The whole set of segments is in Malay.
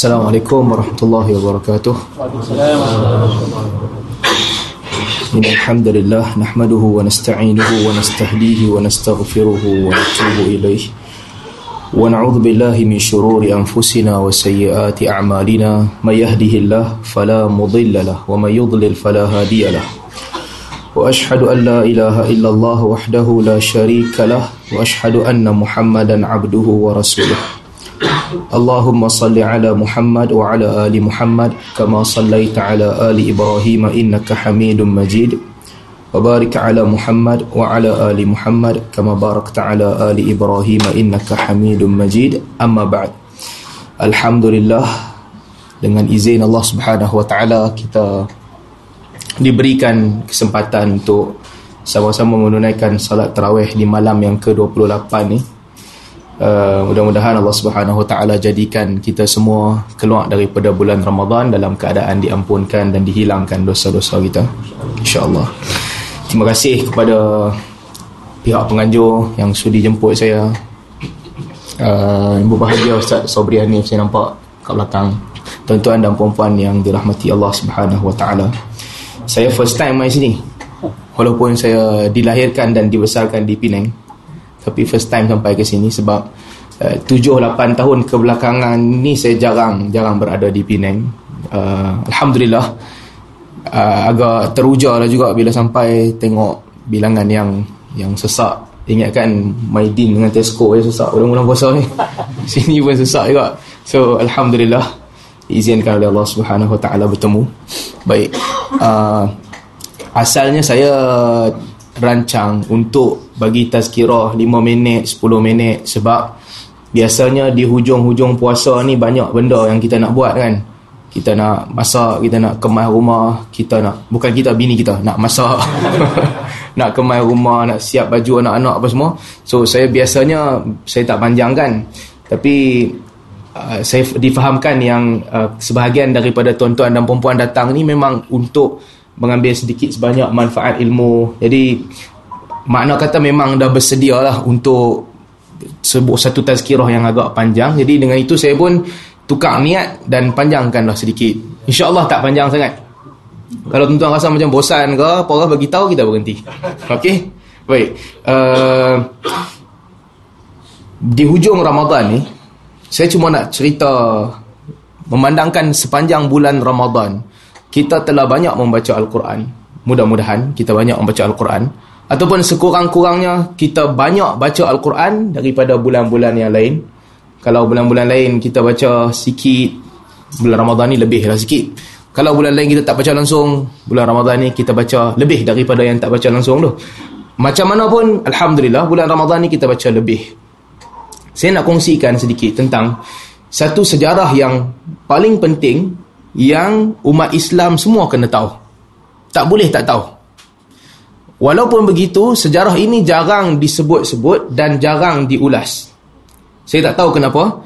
السلام عليكم ورحمة الله وبركاته. إن الحمد لله نحمده ونستعينه ونستهديه ونستغفره ونتوب إليه. ونعوذ بالله من شرور أنفسنا وسيئات أعمالنا. من يهده الله فلا مضل له ومن يضلل فلا هادي له. وأشهد أن لا إله إلا الله وحده لا شريك له. وأشهد أن محمدا عبده ورسوله. اللهم صل على محمد وعلى آل محمد كما صليت على آل إبراهيم إنك حميد مجيد وبارك على محمد وعلى آل محمد كما باركت على آل إبراهيم إنك حميد مجيد أما بعد الحمد لله dengan izin Allah Subhanahu wa taala kita diberikan kesempatan untuk sama-sama menunaikan salat tarawih di malam yang ke-28 ni Uh, mudah-mudahan Allah Subhanahu Wa Taala jadikan kita semua keluar daripada bulan Ramadan dalam keadaan diampunkan dan dihilangkan dosa-dosa kita. Insya-Allah. Terima kasih kepada pihak penganjur yang sudi jemput saya. Uh, berbahagia Ustaz Sobri Hanif saya nampak kat belakang. Tuan-tuan dan puan-puan yang dirahmati Allah Subhanahu Wa Taala. Saya first time main sini. Walaupun saya dilahirkan dan dibesarkan di Penang tapi first time sampai ke sini sebab uh, 7-8 tahun kebelakangan ni saya jarang jarang berada di Penang. Uh, Alhamdulillah uh, agak teruja lah juga bila sampai tengok bilangan yang yang sesak. Ingatkan Maidin dengan Tesco yang sesak bulan-bulan puasa ni. Sini pun sesak juga. So Alhamdulillah izinkan oleh Allah Subhanahu Wa Taala bertemu. Baik uh, asalnya saya rancang untuk bagi tazkirah 5 minit, 10 minit sebab biasanya di hujung-hujung puasa ni banyak benda yang kita nak buat kan. Kita nak masak, kita nak kemas rumah, kita nak bukan kita bini kita nak masak. nak kemas rumah, nak siap baju anak-anak apa semua. So saya biasanya saya tak panjangkan. Tapi uh, saya difahamkan yang uh, sebahagian daripada tuan-tuan dan puan-puan datang ni memang untuk mengambil sedikit sebanyak manfaat ilmu. Jadi makna kata memang dah bersedia lah untuk sebuah satu tazkirah yang agak panjang. Jadi dengan itu saya pun tukar niat dan panjangkanlah sedikit. InsyaAllah tak panjang sangat. Kalau tuan-tuan rasa macam bosan ke, apa orang bagi tahu kita berhenti. Okey? Baik. Uh, di hujung Ramadan ni, saya cuma nak cerita memandangkan sepanjang bulan Ramadan kita telah banyak membaca Al-Quran. Mudah-mudahan kita banyak membaca Al-Quran. Ataupun sekurang-kurangnya kita banyak baca Al-Quran daripada bulan-bulan yang lain. Kalau bulan-bulan lain kita baca sikit, bulan Ramadan ni lebih lah sikit. Kalau bulan lain kita tak baca langsung, bulan Ramadan ni kita baca lebih daripada yang tak baca langsung tu. Macam mana pun, Alhamdulillah, bulan Ramadan ni kita baca lebih. Saya nak kongsikan sedikit tentang satu sejarah yang paling penting yang umat Islam semua kena tahu. Tak boleh tak tahu. Walaupun begitu, sejarah ini jarang disebut-sebut dan jarang diulas. Saya tak tahu kenapa.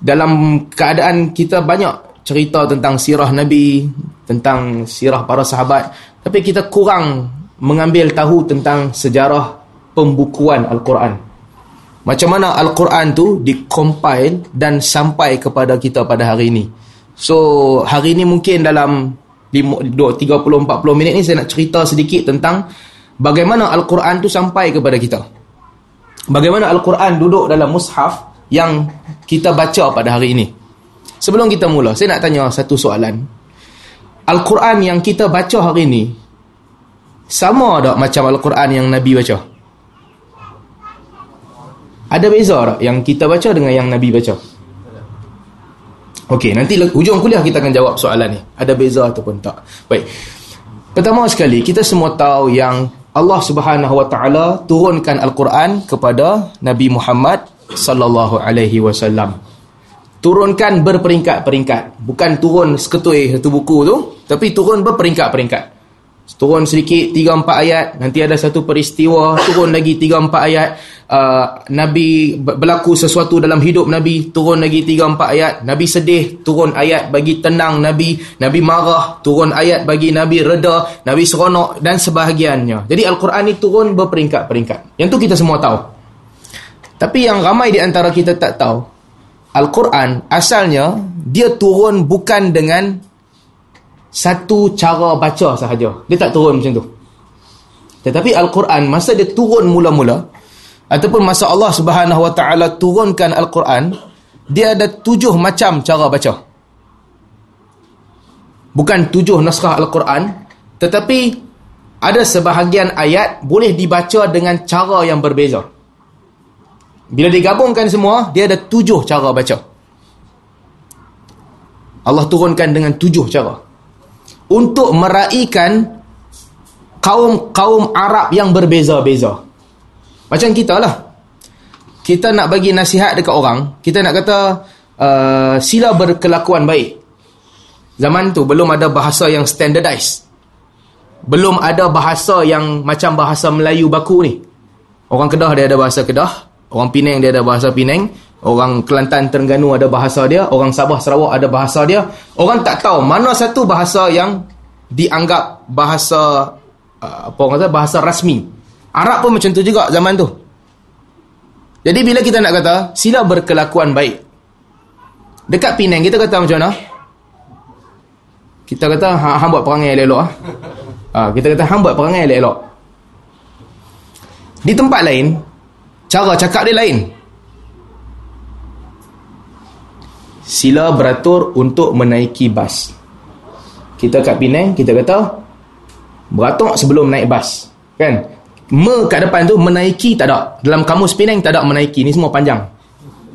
Dalam keadaan kita banyak cerita tentang sirah Nabi, tentang sirah para sahabat, tapi kita kurang mengambil tahu tentang sejarah pembukuan Al-Quran. Macam mana Al-Quran tu dikompil dan sampai kepada kita pada hari ini. So hari ni mungkin dalam 30-40 minit ni saya nak cerita sedikit tentang bagaimana Al-Quran tu sampai kepada kita. Bagaimana Al-Quran duduk dalam mushaf yang kita baca pada hari ini. Sebelum kita mula, saya nak tanya satu soalan. Al-Quran yang kita baca hari ini sama tak macam Al-Quran yang Nabi baca? Ada beza tak yang kita baca dengan yang Nabi baca? Okey, nanti hujung kuliah kita akan jawab soalan ni. Ada beza ataupun tak. Baik. Pertama sekali, kita semua tahu yang Allah Subhanahu Wa Taala turunkan Al-Quran kepada Nabi Muhammad sallallahu alaihi wasallam. Turunkan berperingkat-peringkat. Bukan turun seketui satu buku tu, tapi turun berperingkat-peringkat. Turun sedikit 3 4 ayat, nanti ada satu peristiwa, turun lagi 3 4 ayat. Uh, Nabi berlaku sesuatu dalam hidup Nabi, turun lagi 3 4 ayat. Nabi sedih, turun ayat bagi tenang Nabi. Nabi marah, turun ayat bagi Nabi reda, Nabi seronok dan sebahagiannya. Jadi Al-Quran ni turun berperingkat-peringkat. Yang tu kita semua tahu. Tapi yang ramai di antara kita tak tahu, Al-Quran asalnya dia turun bukan dengan satu cara baca sahaja. Dia tak turun macam tu. Tetapi Al-Quran masa dia turun mula-mula ataupun masa Allah Taala turunkan Al-Quran, dia ada tujuh macam cara baca. Bukan tujuh naskah Al-Quran, tetapi ada sebahagian ayat boleh dibaca dengan cara yang berbeza. Bila digabungkan semua, dia ada tujuh cara baca. Allah turunkan dengan tujuh cara. Untuk meraihkan kaum-kaum Arab yang berbeza-beza. Macam kita lah. Kita nak bagi nasihat dekat orang, kita nak kata uh, sila berkelakuan baik. Zaman tu belum ada bahasa yang standardized. Belum ada bahasa yang macam bahasa Melayu baku ni. Orang Kedah dia ada bahasa Kedah, orang Penang dia ada bahasa Penang, orang Kelantan Terengganu ada bahasa dia, orang Sabah Sarawak ada bahasa dia. Orang tak tahu mana satu bahasa yang dianggap bahasa uh, apa orang kata bahasa rasmi. Arab pun macam tu juga zaman tu. Jadi bila kita nak kata sila berkelakuan baik. Dekat Penang kita kata macam mana? Kita kata ha, hang buat perangai elok ah. Ha, kita kata hang buat perangai elok. Di tempat lain cara cakap dia lain. Sila beratur untuk menaiki bas. Kita kat Penang kita kata beratur sebelum naik bas. Kan? me kat depan tu menaiki tak ada. Dalam kamus Penang tak ada menaiki. Ni semua panjang.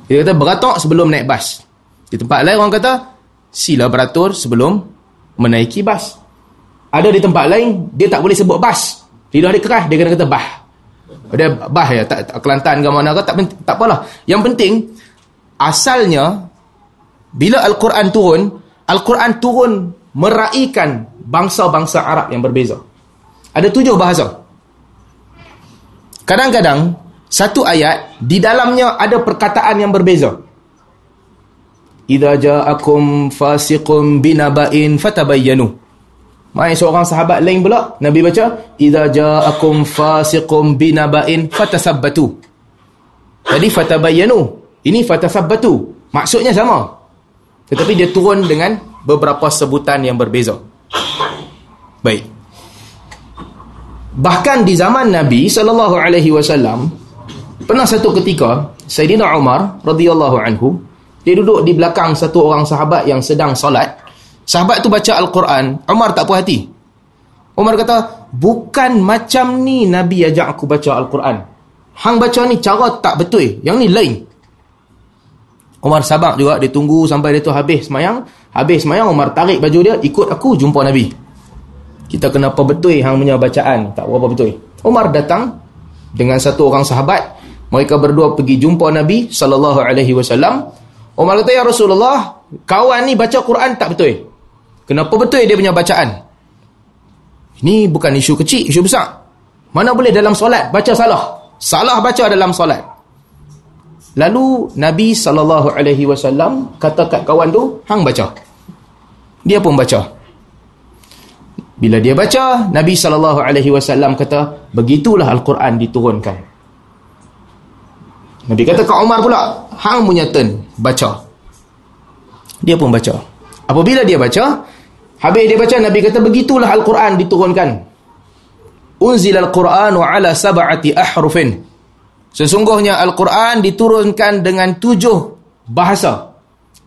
Dia kata beratok sebelum naik bas. Di tempat lain orang kata sila beratur sebelum menaiki bas. Ada di tempat lain dia tak boleh sebut bas. Lidah dia keras dia kena kata bah. Dia bah ya tak, tak Kelantan ke mana ke tak tak apalah. Yang penting asalnya bila al-Quran turun, al-Quran turun meraihkan bangsa-bangsa Arab yang berbeza. Ada tujuh bahasa. Kadang-kadang satu ayat di dalamnya ada perkataan yang berbeza. Idza ja'akum fasiqun binaba'in fatabayyanu. Mai seorang sahabat lain pula Nabi baca idza ja'akum fasiqun binaba'in fatasabbatu. Jadi fatabayyanu. Ini fatasabbatu. Maksudnya sama. Tetapi dia turun dengan beberapa sebutan yang berbeza. Baik. Bahkan di zaman Nabi sallallahu alaihi wasallam pernah satu ketika Sayyidina Umar radhiyallahu anhu dia duduk di belakang satu orang sahabat yang sedang solat. Sahabat tu baca Al-Quran, Umar tak puas hati. Umar kata, "Bukan macam ni Nabi ajak aku baca Al-Quran. Hang baca ni cara tak betul. Yang ni lain." Umar sabar juga, dia tunggu sampai dia tu habis semayang. Habis semayang, Umar tarik baju dia, ikut aku jumpa Nabi. Kita kena apa betul hang punya bacaan. Tak berapa betul. Umar datang dengan satu orang sahabat. Mereka berdua pergi jumpa Nabi sallallahu alaihi wasallam. Umar kata ya Rasulullah kawan ni baca Quran tak betul? Kenapa betul dia punya bacaan? Ini bukan isu kecil isu besar. Mana boleh dalam solat baca salah? Salah baca dalam solat lalu Nabi sallallahu alaihi wasallam kata kat kawan tu hang baca dia pun baca bila dia baca, Nabi SAW kata, begitulah Al-Quran diturunkan. Nabi kata ke Umar pula, hang punya turn, baca. Dia pun baca. Apabila dia baca, habis dia baca, Nabi kata, begitulah Al-Quran diturunkan. Unzil Al-Quranu ala sab'ati ahrufin. Sesungguhnya Al-Quran diturunkan dengan tujuh bahasa.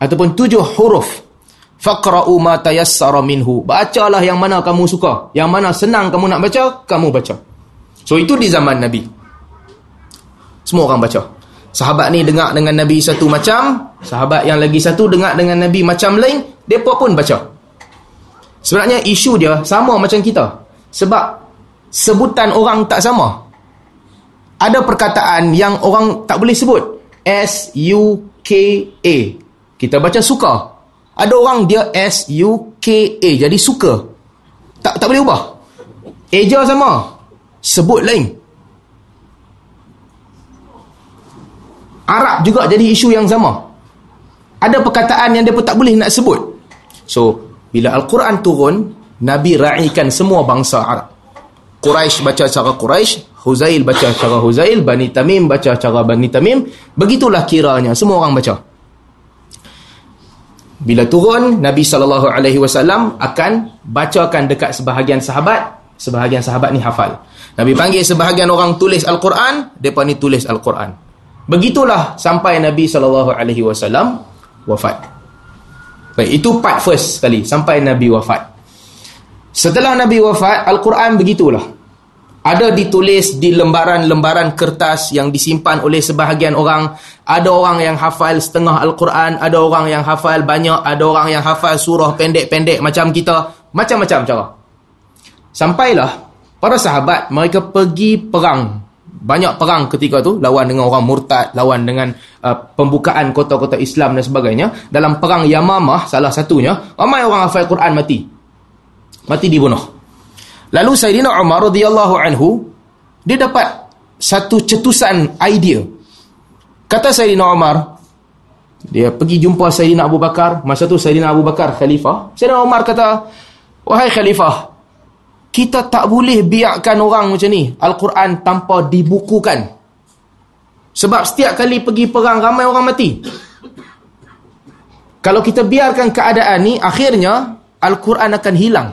Ataupun tujuh huruf. Faqra'u ma tayassara minhu. Bacalah yang mana kamu suka yang mana senang kamu nak baca kamu baca. So itu di zaman nabi. Semua orang baca. Sahabat ni dengar dengan nabi satu macam sahabat yang lagi satu dengar dengan nabi macam lain depa pun baca. Sebenarnya isu dia sama macam kita. Sebab sebutan orang tak sama ada perkataan yang orang tak boleh sebut S U K A kita baca suka ada orang dia S U K A jadi suka. Tak tak boleh ubah. Eja sama. Sebut lain. Arab juga jadi isu yang sama. Ada perkataan yang dia pun tak boleh nak sebut. So, bila Al-Quran turun, Nabi raikan semua bangsa Arab. Quraisy baca cara Quraisy, Huzail baca cara Huzail, Bani Tamim baca cara Bani Tamim. Begitulah kiranya semua orang baca. Bila turun, Nabi SAW akan bacakan dekat sebahagian sahabat. Sebahagian sahabat ni hafal. Nabi panggil sebahagian orang tulis Al-Quran, mereka ni tulis Al-Quran. Begitulah sampai Nabi SAW wafat. Baik, itu part first sekali, sampai Nabi wafat. Setelah Nabi wafat, Al-Quran begitulah. Ada ditulis di lembaran-lembaran kertas yang disimpan oleh sebahagian orang. Ada orang yang hafal setengah Al-Quran, ada orang yang hafal banyak, ada orang yang hafal surah pendek-pendek macam kita. Macam-macam cara. Sampailah Para sahabat mereka pergi perang. Banyak perang ketika tu lawan dengan orang murtad, lawan dengan uh, pembukaan kota-kota Islam dan sebagainya. Dalam perang Yamamah salah satunya, ramai orang hafal Quran mati. Mati dibunuh. Lalu Sayyidina Umar radhiyallahu anhu dia dapat satu cetusan idea. Kata Sayyidina Umar, dia pergi jumpa Sayyidina Abu Bakar, masa tu Sayyidina Abu Bakar khalifah. Sayyidina Umar kata, "Wahai khalifah, kita tak boleh biarkan orang macam ni. Al-Quran tanpa dibukukan. Sebab setiap kali pergi perang ramai orang mati. Kalau kita biarkan keadaan ni akhirnya Al-Quran akan hilang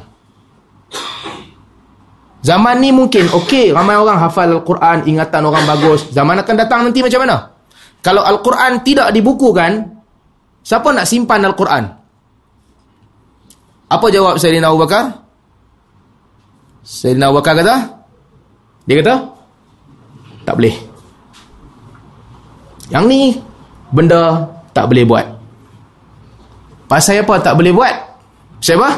zaman ni mungkin okey ramai orang hafal Al-Quran ingatan orang bagus. Zaman akan datang nanti macam mana? Kalau Al-Quran tidak dibukukan siapa nak simpan Al-Quran? Apa jawab Sayyidina Abu Bakar? Sayyidina Abu Bakar kata? Dia kata tak boleh. Yang ni benda tak boleh buat. Pasal apa tak boleh buat? Pasal apa?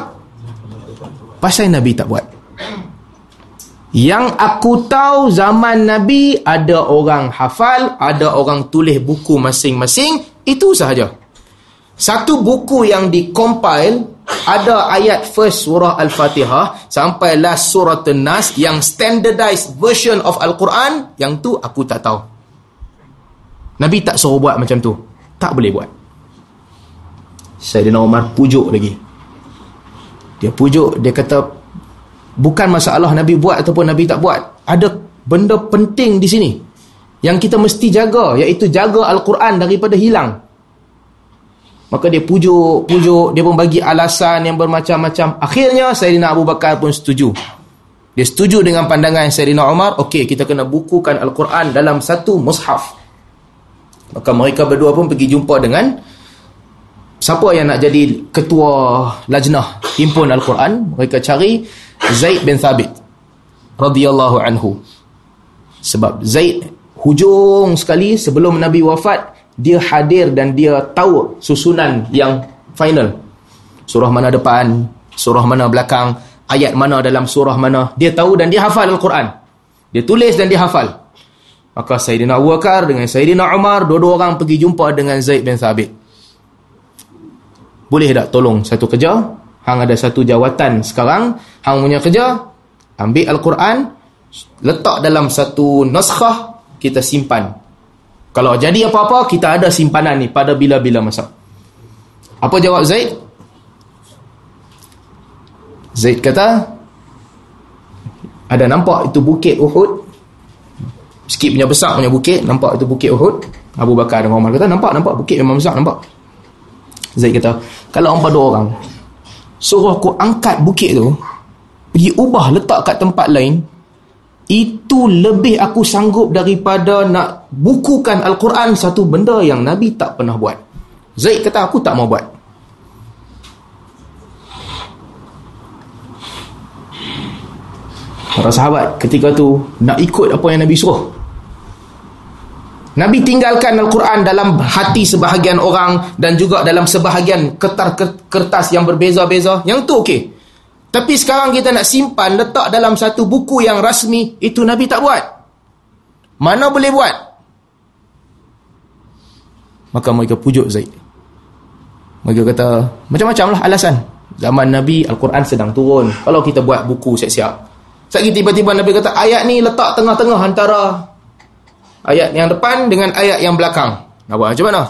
Pasal Nabi tak buat yang aku tahu zaman Nabi ada orang hafal ada orang tulis buku masing-masing itu sahaja satu buku yang dikompil ada ayat first surah Al-Fatihah sampai last surah An-Nas yang standardized version of Al-Quran yang tu aku tak tahu. Nabi tak suruh buat macam tu. Tak boleh buat. Sayyidina Umar pujuk lagi. Dia pujuk, dia kata bukan masalah Nabi buat ataupun Nabi tak buat. Ada benda penting di sini yang kita mesti jaga iaitu jaga Al-Quran daripada hilang. Maka dia pujuk, pujuk, dia pun bagi alasan yang bermacam-macam. Akhirnya Sayyidina Abu Bakar pun setuju. Dia setuju dengan pandangan Sayyidina Umar, okey kita kena bukukan Al-Quran dalam satu mushaf. Maka mereka berdua pun pergi jumpa dengan siapa yang nak jadi ketua lajnah himpun Al-Quran. Mereka cari Zaid bin Thabit radhiyallahu anhu. Sebab Zaid hujung sekali sebelum Nabi wafat dia hadir dan dia tahu susunan yang final. Surah mana depan surah mana belakang ayat mana dalam surah mana. Dia tahu dan dia hafal Al-Quran. Dia tulis dan dia hafal. Maka Sayyidina Abu Bakar dengan Sayyidina Umar dua-dua orang pergi jumpa dengan Zaid bin Thabit. Boleh tak tolong satu kerja hang ada satu jawatan sekarang hang punya kerja ambil Al-Quran letak dalam satu naskah kita simpan kalau jadi apa-apa, kita ada simpanan ni pada bila-bila masa. Apa jawab Zaid? Zaid kata, ada nampak itu bukit Uhud? Sikit punya besar punya bukit, nampak itu bukit Uhud? Abu Bakar dan Umar kata, nampak, nampak, bukit memang besar, nampak. Zaid kata, kalau orang pada orang, suruh aku angkat bukit tu, pergi ubah letak kat tempat lain, itu lebih aku sanggup daripada nak bukukan Al-Quran satu benda yang Nabi tak pernah buat. Zaid kata aku tak mau buat. Para sahabat ketika tu nak ikut apa yang Nabi suruh. Nabi tinggalkan Al-Quran dalam hati sebahagian orang dan juga dalam sebahagian kertas yang berbeza-beza. Yang tu okey. Tapi sekarang kita nak simpan, letak dalam satu buku yang rasmi, itu Nabi tak buat. Mana boleh buat? Maka mereka pujuk Zaid. Mereka kata, macam-macam lah alasan. Zaman Nabi, Al-Quran sedang turun. Kalau kita buat buku siap-siap. Sekali tiba-tiba Nabi kata, ayat ni letak tengah-tengah antara ayat yang depan dengan ayat yang belakang. Nak buat macam mana?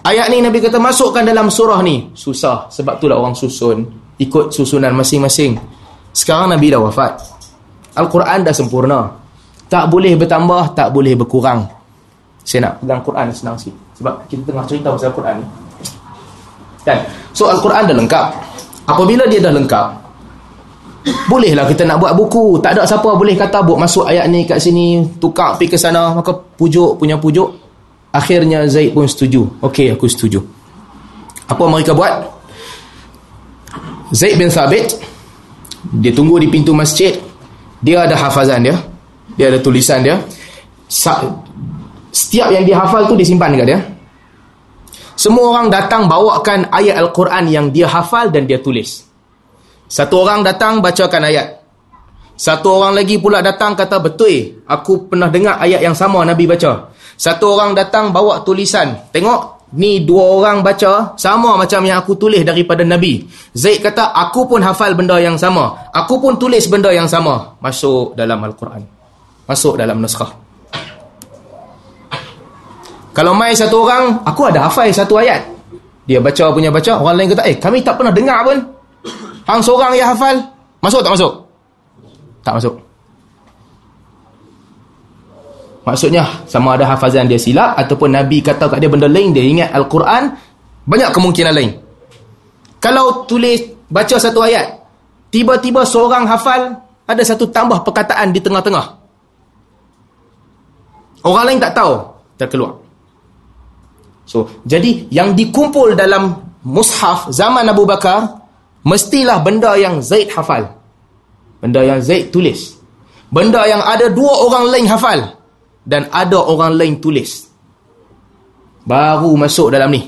Ayat ni Nabi kata, masukkan dalam surah ni. Susah. Sebab tu lah orang susun ikut susunan masing-masing. Sekarang Nabi dah wafat. Al-Quran dah sempurna. Tak boleh bertambah, tak boleh berkurang. Saya nak pegang Quran senang sikit. Sebab kita tengah cerita pasal Al-Quran ni. Kan? So Al-Quran dah lengkap. Apabila dia dah lengkap, bolehlah kita nak buat buku. Tak ada siapa boleh kata buat masuk ayat ni kat sini, tukar pergi ke sana, maka pujuk punya pujuk. Akhirnya Zaid pun setuju. Okey, aku setuju. Apa mereka buat? Zaid bin Thabit dia tunggu di pintu masjid. Dia ada hafazan dia. Dia ada tulisan dia. Setiap yang dia hafal tu disimpan dekat dia. Semua orang datang bawakan ayat Al-Quran yang dia hafal dan dia tulis. Satu orang datang bacakan ayat. Satu orang lagi pula datang kata betul aku pernah dengar ayat yang sama Nabi baca. Satu orang datang bawa tulisan. Tengok ni dua orang baca sama macam yang aku tulis daripada Nabi. Zaid kata aku pun hafal benda yang sama. Aku pun tulis benda yang sama. Masuk dalam Al-Quran. Masuk dalam naskah. Kalau mai satu orang, aku ada hafal satu ayat. Dia baca punya baca, orang lain kata, eh kami tak pernah dengar pun. Hang seorang yang hafal. Masuk tak masuk? Tak masuk. Maksudnya, sama ada hafazan dia silap, ataupun Nabi kata kat dia benda lain, dia ingat Al-Quran, banyak kemungkinan lain. Kalau tulis, baca satu ayat, tiba-tiba seorang hafal, ada satu tambah perkataan di tengah-tengah. Orang lain tak tahu, terkeluar. So, jadi yang dikumpul dalam mushaf zaman Abu Bakar mestilah benda yang Zaid hafal. Benda yang Zaid tulis. Benda yang ada dua orang lain hafal dan ada orang lain tulis. Baru masuk dalam ni.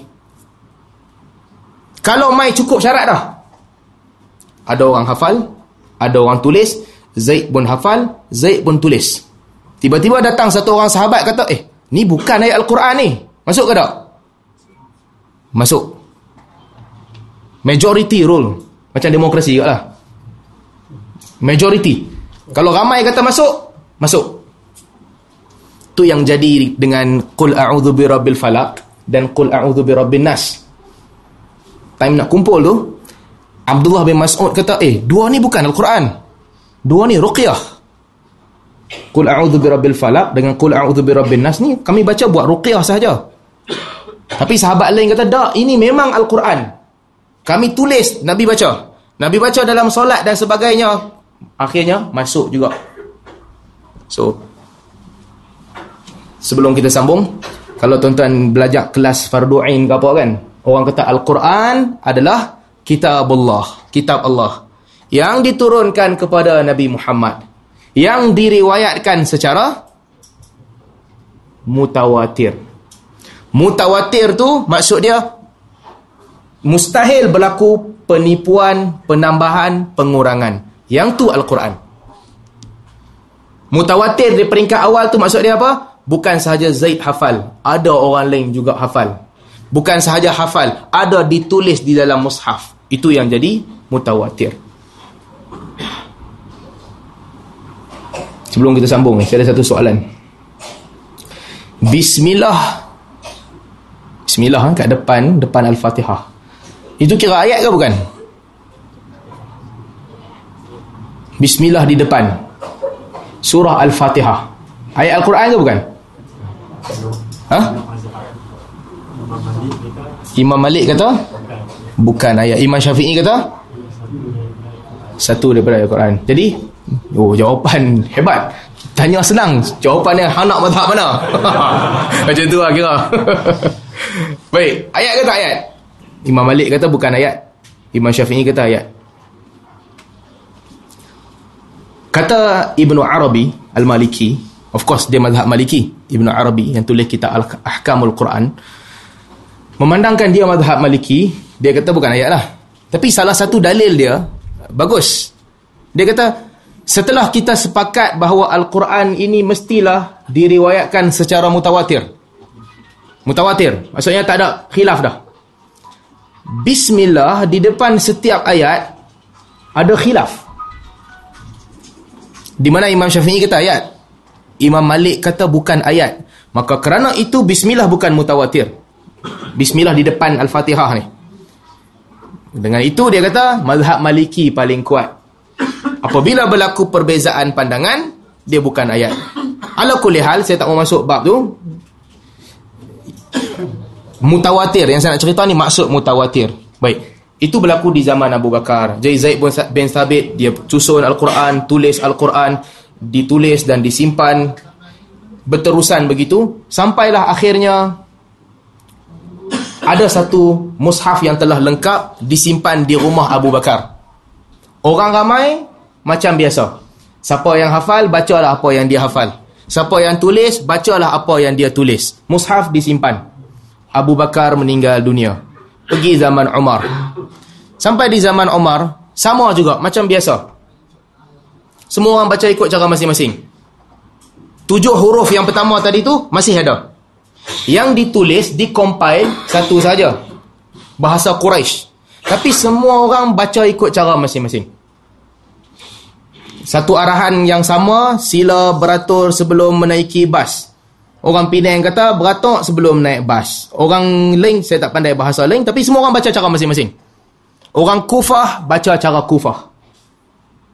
Kalau mai cukup syarat dah. Ada orang hafal, ada orang tulis, Zaid pun hafal, Zaid pun tulis. Tiba-tiba datang satu orang sahabat kata, "Eh, ni bukan ayat Al-Quran ni." Masuk ke tak? masuk majority rule. Macam demokrasi juga lah. Majority. Kalau ramai kata masuk masuk. Tu yang jadi dengan qul a'udhu bi rabbil falak dan qul a'udhu bi rabbin nas. Time nak kumpul tu Abdullah bin Mas'ud kata eh dua ni bukan Al-Quran. Dua ni ruqyah. Qul a'udhu bi rabbil falak dengan qul a'udhu bi rabbin nas ni kami baca buat ruqyah sahaja. Tapi sahabat lain kata, tak, ini memang Al-Quran. Kami tulis, Nabi baca. Nabi baca dalam solat dan sebagainya. Akhirnya, masuk juga. So, sebelum kita sambung, kalau tuan-tuan belajar kelas Fardu Ain ke apa kan, orang kata Al-Quran adalah kitab Allah. Kitab Allah. Yang diturunkan kepada Nabi Muhammad. Yang diriwayatkan secara mutawatir. Mutawatir tu maksud dia mustahil berlaku penipuan, penambahan, pengurangan. Yang tu Al-Quran. Mutawatir di peringkat awal tu maksud dia apa? Bukan sahaja Zaid hafal, ada orang lain juga hafal. Bukan sahaja hafal, ada ditulis di dalam mushaf. Itu yang jadi mutawatir. Sebelum kita sambung, saya ada satu soalan. Bismillah Bismillah kan kat depan depan Al-Fatihah. Itu kira ayat ke bukan? Bismillah di depan. Surah Al-Fatihah. Ayat Al-Quran ke bukan? Ha? Imam Malik kata? Bukan ayat. Imam Syafi'i kata? Satu daripada Al-Quran. Jadi, oh jawapan hebat. Tanya senang. Jawapan yang anak mazhab mana? Macam tu lah kira. Baik, ayat ke tak ayat? Imam Malik kata bukan ayat. Imam Syafi'i kata ayat. Kata Ibnu Arabi Al-Maliki, of course dia mazhab Maliki, Ibnu Arabi yang tulis kitab Al-Ahkamul Quran. Memandangkan dia mazhab Maliki, dia kata bukan ayat lah. Tapi salah satu dalil dia bagus. Dia kata setelah kita sepakat bahawa Al-Quran ini mestilah diriwayatkan secara mutawatir. Mutawatir. Maksudnya tak ada khilaf dah. Bismillah di depan setiap ayat ada khilaf. Di mana Imam Syafi'i kata ayat. Imam Malik kata bukan ayat. Maka kerana itu bismillah bukan mutawatir. Bismillah di depan Al-Fatihah ni. Dengan itu dia kata mazhab Maliki paling kuat. Apabila berlaku perbezaan pandangan, dia bukan ayat. Ala kulli hal saya tak mau masuk bab tu mutawatir yang saya nak cerita ni maksud mutawatir. Baik itu berlaku di zaman Abu Bakar. Jadi Zaid bin Sabit dia susun Al-Quran tulis Al-Quran ditulis dan disimpan. Berterusan begitu sampailah akhirnya ada satu mushaf yang telah lengkap disimpan di rumah Abu Bakar. Orang ramai macam biasa. Siapa yang hafal bacalah apa yang dia hafal. Siapa yang tulis bacalah apa yang dia tulis. Mushaf disimpan Abu Bakar meninggal dunia. Pergi zaman Umar. Sampai di zaman Umar, sama juga macam biasa. Semua orang baca ikut cara masing-masing. Tujuh huruf yang pertama tadi tu masih ada. Yang ditulis, dikompil satu saja. Bahasa Quraisy. Tapi semua orang baca ikut cara masing-masing. Satu arahan yang sama, sila beratur sebelum menaiki bas. Orang Penang kata beratok sebelum naik bas. Orang lain saya tak pandai bahasa lain tapi semua orang baca cara masing-masing. Orang Kufah baca cara Kufah.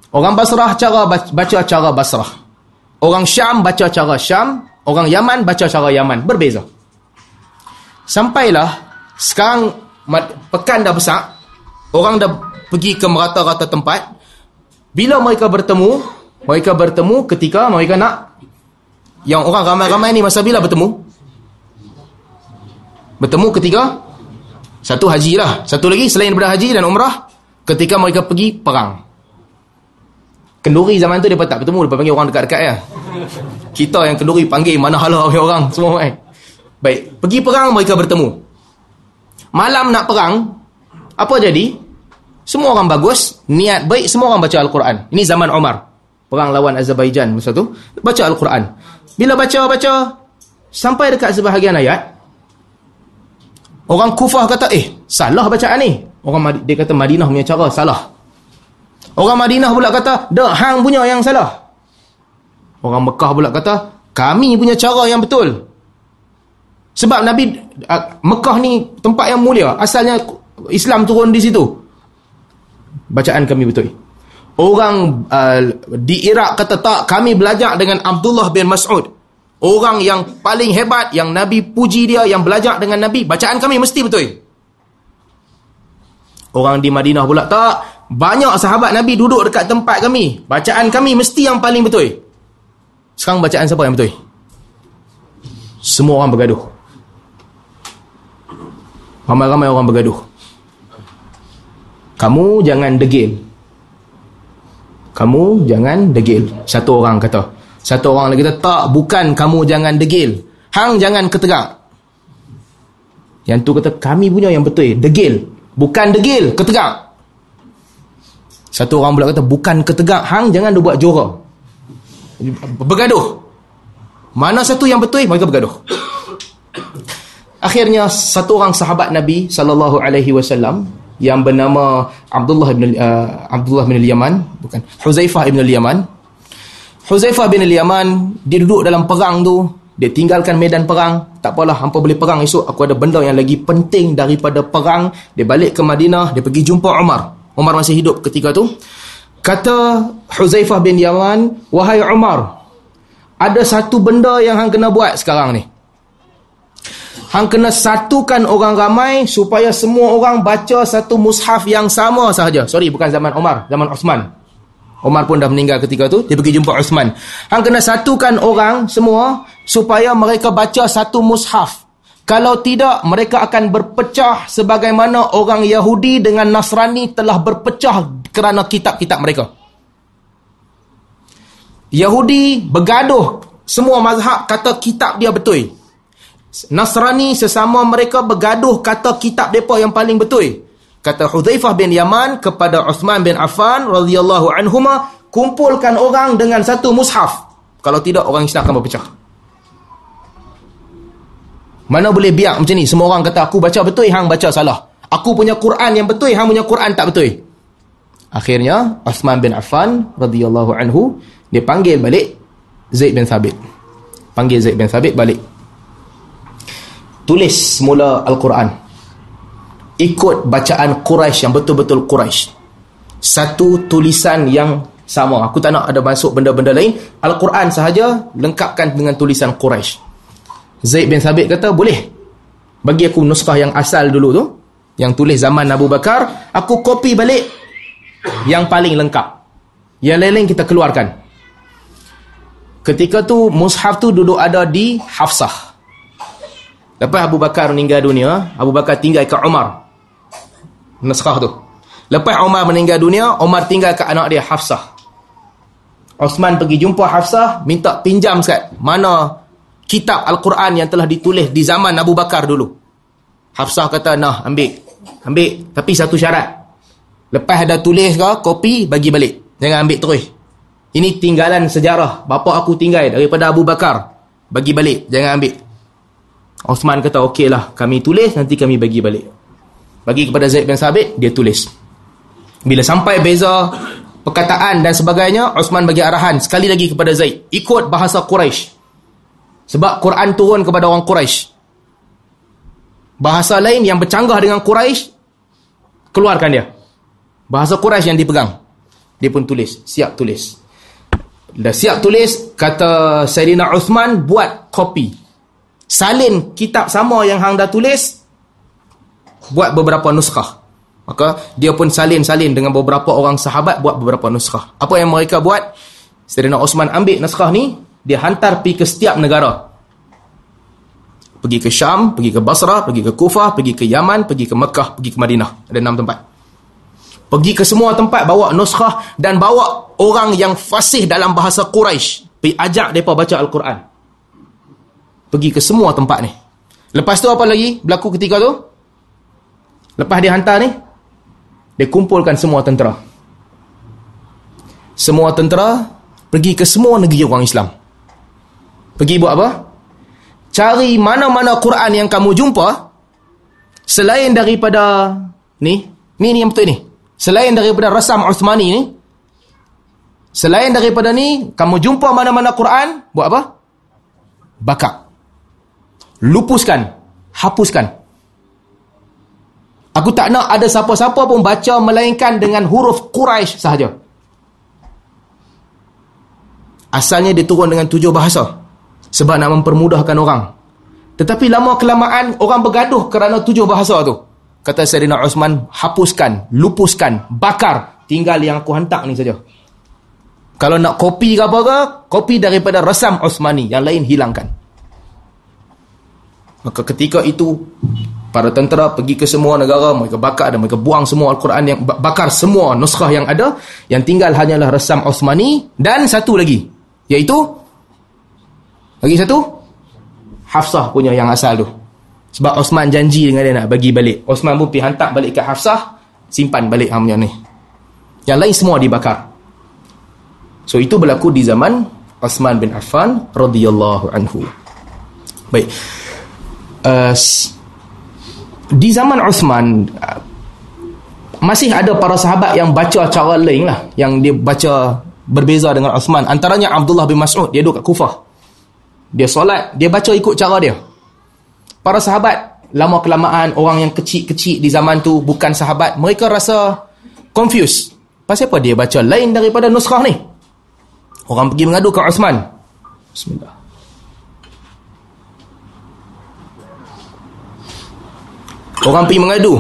Orang Basrah cara baca cara Basrah. Orang Syam baca cara Syam, orang Yaman baca cara Yaman, berbeza. Sampailah sekarang pekan dah besar, orang dah pergi ke merata-rata tempat. Bila mereka bertemu, mereka bertemu ketika mereka nak yang orang ramai-ramai ni masa bila bertemu? Bertemu ketika satu haji lah. Satu lagi selain daripada haji dan umrah ketika mereka pergi perang. Kenduri zaman tu dia tak bertemu, dia panggil orang dekat-dekat ya. Kita yang kenduri panggil mana hala orang semua kan. Baik, pergi perang mereka bertemu. Malam nak perang, apa jadi? Semua orang bagus, niat baik, semua orang baca Al-Quran. Ini zaman Umar. Perang lawan Azerbaijan masa tu, baca Al-Quran. Bila baca-baca sampai dekat sebahagian ayat orang kufah kata eh salah bacaan ni. Orang dia kata Madinah punya cara salah. Orang Madinah pula kata dak hang punya yang salah. Orang Mekah pula kata kami punya cara yang betul. Sebab Nabi Mekah ni tempat yang mulia, asalnya Islam turun di situ. Bacaan kami betul. Orang uh, di Iraq kata tak, kami belajar dengan Abdullah bin Mas'ud. Orang yang paling hebat, yang Nabi puji dia, yang belajar dengan Nabi. Bacaan kami mesti betul. Orang di Madinah pula tak. Banyak sahabat Nabi duduk dekat tempat kami. Bacaan kami mesti yang paling betul. Sekarang bacaan siapa yang betul? Semua orang bergaduh. Ramai-ramai orang bergaduh. Kamu jangan degil kamu jangan degil. Satu orang kata. Satu orang lagi kata, tak, bukan kamu jangan degil. Hang jangan ketegak. Yang tu kata, kami punya yang betul. Degil. Bukan degil, ketegak. Satu orang pula kata, bukan ketegak. Hang jangan dia buat jora. Bergaduh. Mana satu yang betul, mereka bergaduh. Akhirnya, satu orang sahabat Nabi wasallam yang bernama Abdullah bin uh, Abdullah bin Yaman bukan Huzaifah bin Yaman Huzaifah bin Yaman dia duduk dalam perang tu dia tinggalkan medan perang. Tak apalah hampa boleh perang esok. Aku ada benda yang lagi penting daripada perang. Dia balik ke Madinah dia pergi jumpa Umar Umar masih hidup ketika tu. Kata Huzaifah bin Yaman wahai Umar ada satu benda yang hang kena buat sekarang ni Hang kena satukan orang ramai supaya semua orang baca satu mushaf yang sama sahaja. Sorry, bukan zaman Omar, zaman Osman. Omar pun dah meninggal ketika tu, dia pergi jumpa Osman. Hang kena satukan orang semua supaya mereka baca satu mushaf. Kalau tidak, mereka akan berpecah sebagaimana orang Yahudi dengan Nasrani telah berpecah kerana kitab-kitab mereka. Yahudi bergaduh. Semua mazhab kata kitab dia betul. Nasrani sesama mereka bergaduh kata kitab depa yang paling betul. Kata Hudzaifah bin Yaman kepada Uthman bin Affan radhiyallahu anhuma, kumpulkan orang dengan satu mushaf. Kalau tidak orang Islam akan berpecah. Mana boleh biar macam ni semua orang kata aku baca betul hang baca salah. Aku punya Quran yang betul hang punya Quran tak betul. Akhirnya Uthman bin Affan radhiyallahu anhu dia panggil balik Zaid bin Thabit. Panggil Zaid bin Thabit balik tulis semula Al-Quran ikut bacaan Quraisy yang betul-betul Quraisy satu tulisan yang sama aku tak nak ada masuk benda-benda lain Al-Quran sahaja lengkapkan dengan tulisan Quraisy Zaid bin Sabit kata boleh Bagi aku nuskah yang asal dulu tu, yang tulis zaman Abu Bakar, aku copy balik yang paling lengkap. Yang lain-lain kita keluarkan. Ketika tu mushaf tu duduk ada di Hafsah. Lepas Abu Bakar meninggal dunia, Abu Bakar tinggal ke Umar. Naskah tu. Lepas Umar meninggal dunia, Umar tinggal ke anak dia Hafsah. Osman pergi jumpa Hafsah, minta pinjam sekali. Mana kitab Al-Quran yang telah ditulis di zaman Abu Bakar dulu. Hafsah kata, nah ambil. Ambil, tapi satu syarat. Lepas ada tulis ke, kopi, bagi balik. Jangan ambil terus. Ini tinggalan sejarah. Bapa aku tinggal daripada Abu Bakar. Bagi balik, jangan ambil. Osman kata, okey lah, kami tulis, nanti kami bagi balik. Bagi kepada Zaid bin Sabit, dia tulis. Bila sampai beza perkataan dan sebagainya, Osman bagi arahan sekali lagi kepada Zaid. Ikut bahasa Quraisy. Sebab Quran turun kepada orang Quraisy. Bahasa lain yang bercanggah dengan Quraisy keluarkan dia. Bahasa Quraisy yang dipegang. Dia pun tulis, siap tulis. Dah siap tulis, kata Sayyidina Uthman buat kopi. Salin kitab sama yang hang dah tulis, buat beberapa nuskah. Maka dia pun salin-salin dengan beberapa orang sahabat buat beberapa nuskah. Apa yang mereka buat? Sayyidina Osman ambil nuskah ni, dia hantar pergi ke setiap negara. Pergi ke Syam, pergi ke Basra, pergi ke Kufah, pergi ke Yaman, pergi ke Mekah, pergi ke Madinah. Ada enam tempat. Pergi ke semua tempat bawa nuskah dan bawa orang yang fasih dalam bahasa Quraisy. Pergi ajak mereka baca Al-Quran. Pergi ke semua tempat ni. Lepas tu apa lagi berlaku ketika tu? Lepas dia hantar ni, dia kumpulkan semua tentera. Semua tentera pergi ke semua negeri orang Islam. Pergi buat apa? Cari mana-mana Quran yang kamu jumpa selain daripada ni, ni ni yang betul ni. Selain daripada Rasam Uthmani ni, selain daripada ni, kamu jumpa mana-mana Quran, buat apa? Bakar. Lupuskan, hapuskan. Aku tak nak ada siapa-siapa pun baca melainkan dengan huruf Quraisy sahaja. Asalnya dia turun dengan tujuh bahasa. Sebab nak mempermudahkan orang. Tetapi lama kelamaan orang bergaduh kerana tujuh bahasa tu. Kata Sayyidina Osman, hapuskan, lupuskan, bakar. Tinggal yang aku hantar ni saja. Kalau nak kopi ke apa ke, kopi daripada resam Osmani. Yang lain hilangkan. Maka ketika itu, para tentera pergi ke semua negara mereka bakar dan mereka buang semua Al-Quran yang bakar semua nuskah yang ada. Yang tinggal hanyalah resam Osmani dan satu lagi iaitu lagi satu Hafsah punya yang asal tu. Sebab Osman janji dengan dia nak bagi balik. Osman pun pergi hantar balik ke Hafsah simpan balik hamnya ni. Yang lain semua dibakar. So itu berlaku di zaman Osman bin Affan radhiyallahu anhu. Baik uh, di zaman Uthman masih ada para sahabat yang baca cara lain lah yang dia baca berbeza dengan Uthman. Antaranya Abdullah bin Mas'ud dia duduk kat Kufah. Dia solat dia baca ikut cara dia. Para sahabat lama kelamaan orang yang kecil-kecil di zaman tu bukan sahabat mereka rasa confused. Pasal apa dia baca lain daripada nusrah ni? Orang pergi mengadu ke Uthman. Bismillah Orang pergi mengadu.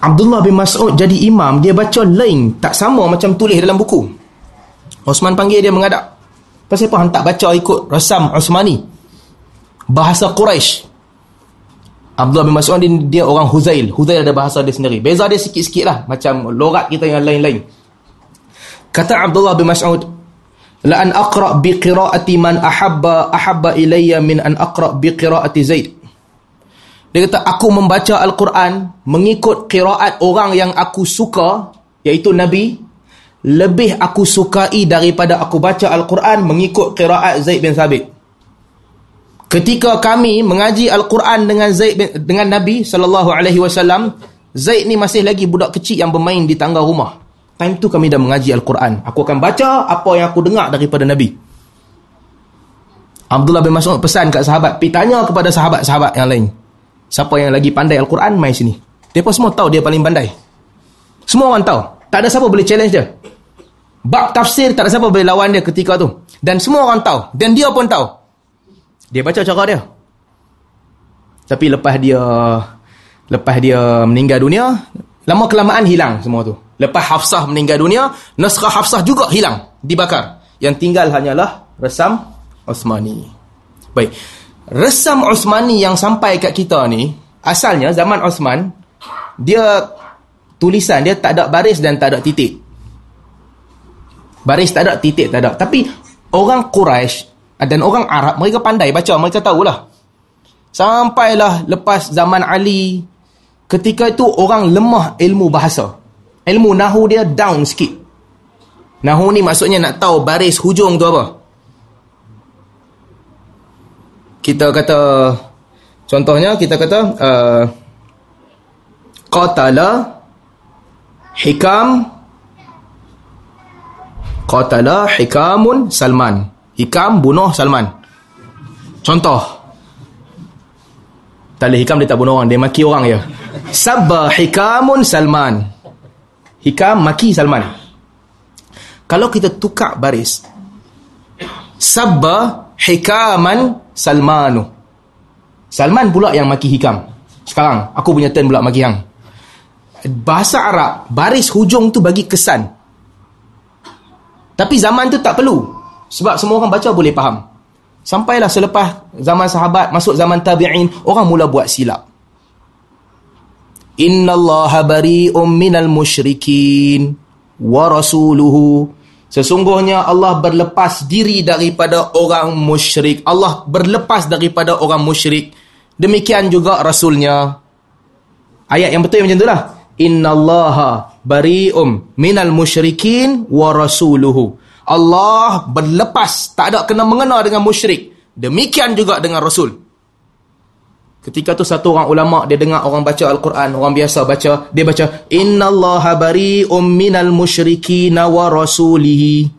Abdullah bin Mas'ud jadi imam, dia baca lain, tak sama macam tulis dalam buku. Osman panggil dia mengadap. Pasal apa tak baca ikut rasam Osmani? Bahasa Quraisy. Abdullah bin Mas'ud dia, dia orang Huzail. Huzail ada bahasa dia sendiri. Beza dia sikit-sikit lah. Macam lorat kita yang lain-lain. Kata Abdullah bin Mas'ud, La an aqra' bi qira'ati man ahabba ahabba ilayya min an aqra' bi qira'ati Zaid. Dia kata, aku membaca Al-Quran mengikut kiraat orang yang aku suka, iaitu Nabi, lebih aku sukai daripada aku baca Al-Quran mengikut kiraat Zaid bin Sabit. Ketika kami mengaji Al-Quran dengan Zaid bin, dengan Nabi sallallahu alaihi wasallam, Zaid ni masih lagi budak kecil yang bermain di tangga rumah. Time tu kami dah mengaji Al-Quran. Aku akan baca apa yang aku dengar daripada Nabi. Abdullah bin Mas'ud pesan kat sahabat, pergi tanya kepada sahabat-sahabat yang lain. Siapa yang lagi pandai Al-Quran, mai sini. Mereka semua tahu dia paling pandai. Semua orang tahu. Tak ada siapa boleh challenge dia. Bab tafsir, tak ada siapa boleh lawan dia ketika tu. Dan semua orang tahu. Dan dia pun tahu. Dia baca cara dia. Tapi lepas dia lepas dia meninggal dunia, lama kelamaan hilang semua tu. Lepas Hafsah meninggal dunia, naskah Hafsah juga hilang, dibakar. Yang tinggal hanyalah resam Osmani. Baik. Resam Osmani yang sampai kat kita ni, asalnya zaman Osman, dia tulisan dia tak ada baris dan tak ada titik. Baris tak ada, titik tak ada. Tapi orang Quraisy dan orang Arab mereka pandai baca, mereka tahulah. Sampailah lepas zaman Ali ketika itu orang lemah ilmu bahasa. Ilmu nahu dia down sikit. Nahu ni maksudnya nak tahu baris hujung tu apa. Kita kata contohnya kita kata uh, qatala hikam Qatala Hikamun Salman. Hikam bunuh Salman. Contoh. Boleh Hikam dia tak bunuh orang. Dia maki orang je. Sabba Hikamun Salman. Hikam maki Salman. Kalau kita tukar baris. Sabba Hikaman Salmanu. Salman pula yang maki Hikam. Sekarang, aku punya turn pula maki hang. Bahasa Arab, baris hujung tu bagi kesan. Tapi zaman tu tak perlu. Sebab semua orang baca boleh faham. Sampailah selepas zaman sahabat, masuk zaman tabi'in, orang mula buat silap. Inna Allah bari'um minal musyrikin wa rasuluhu. Sesungguhnya Allah berlepas diri daripada orang musyrik. Allah berlepas daripada orang musyrik. Demikian juga Rasulnya. Ayat yang betul macam itulah. Inna Allah bari'um minal musyrikin wa rasuluhu. Allah berlepas, tak ada kena mengena dengan musyrik. Demikian juga dengan Rasul. Ketika tu satu orang ulama dia dengar orang baca Al-Quran, orang biasa baca, dia baca Inna Allah bari'um minal musyrikin wa rasulihi.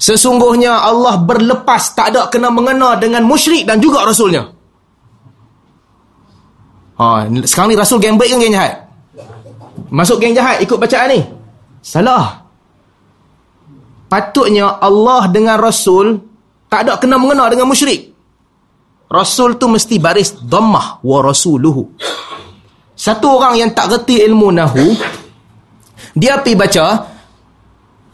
Sesungguhnya Allah berlepas, tak ada kena mengena dengan musyrik dan juga Rasulnya. Ha, sekarang ni Rasul geng baik ke geng jahat? Masuk geng jahat ikut bacaan ni. Salah. Patutnya Allah dengan Rasul tak ada kena mengena dengan musyrik. Rasul tu mesti baris dhammah wa rasuluhu. Satu orang yang tak reti ilmu nahu dia pergi baca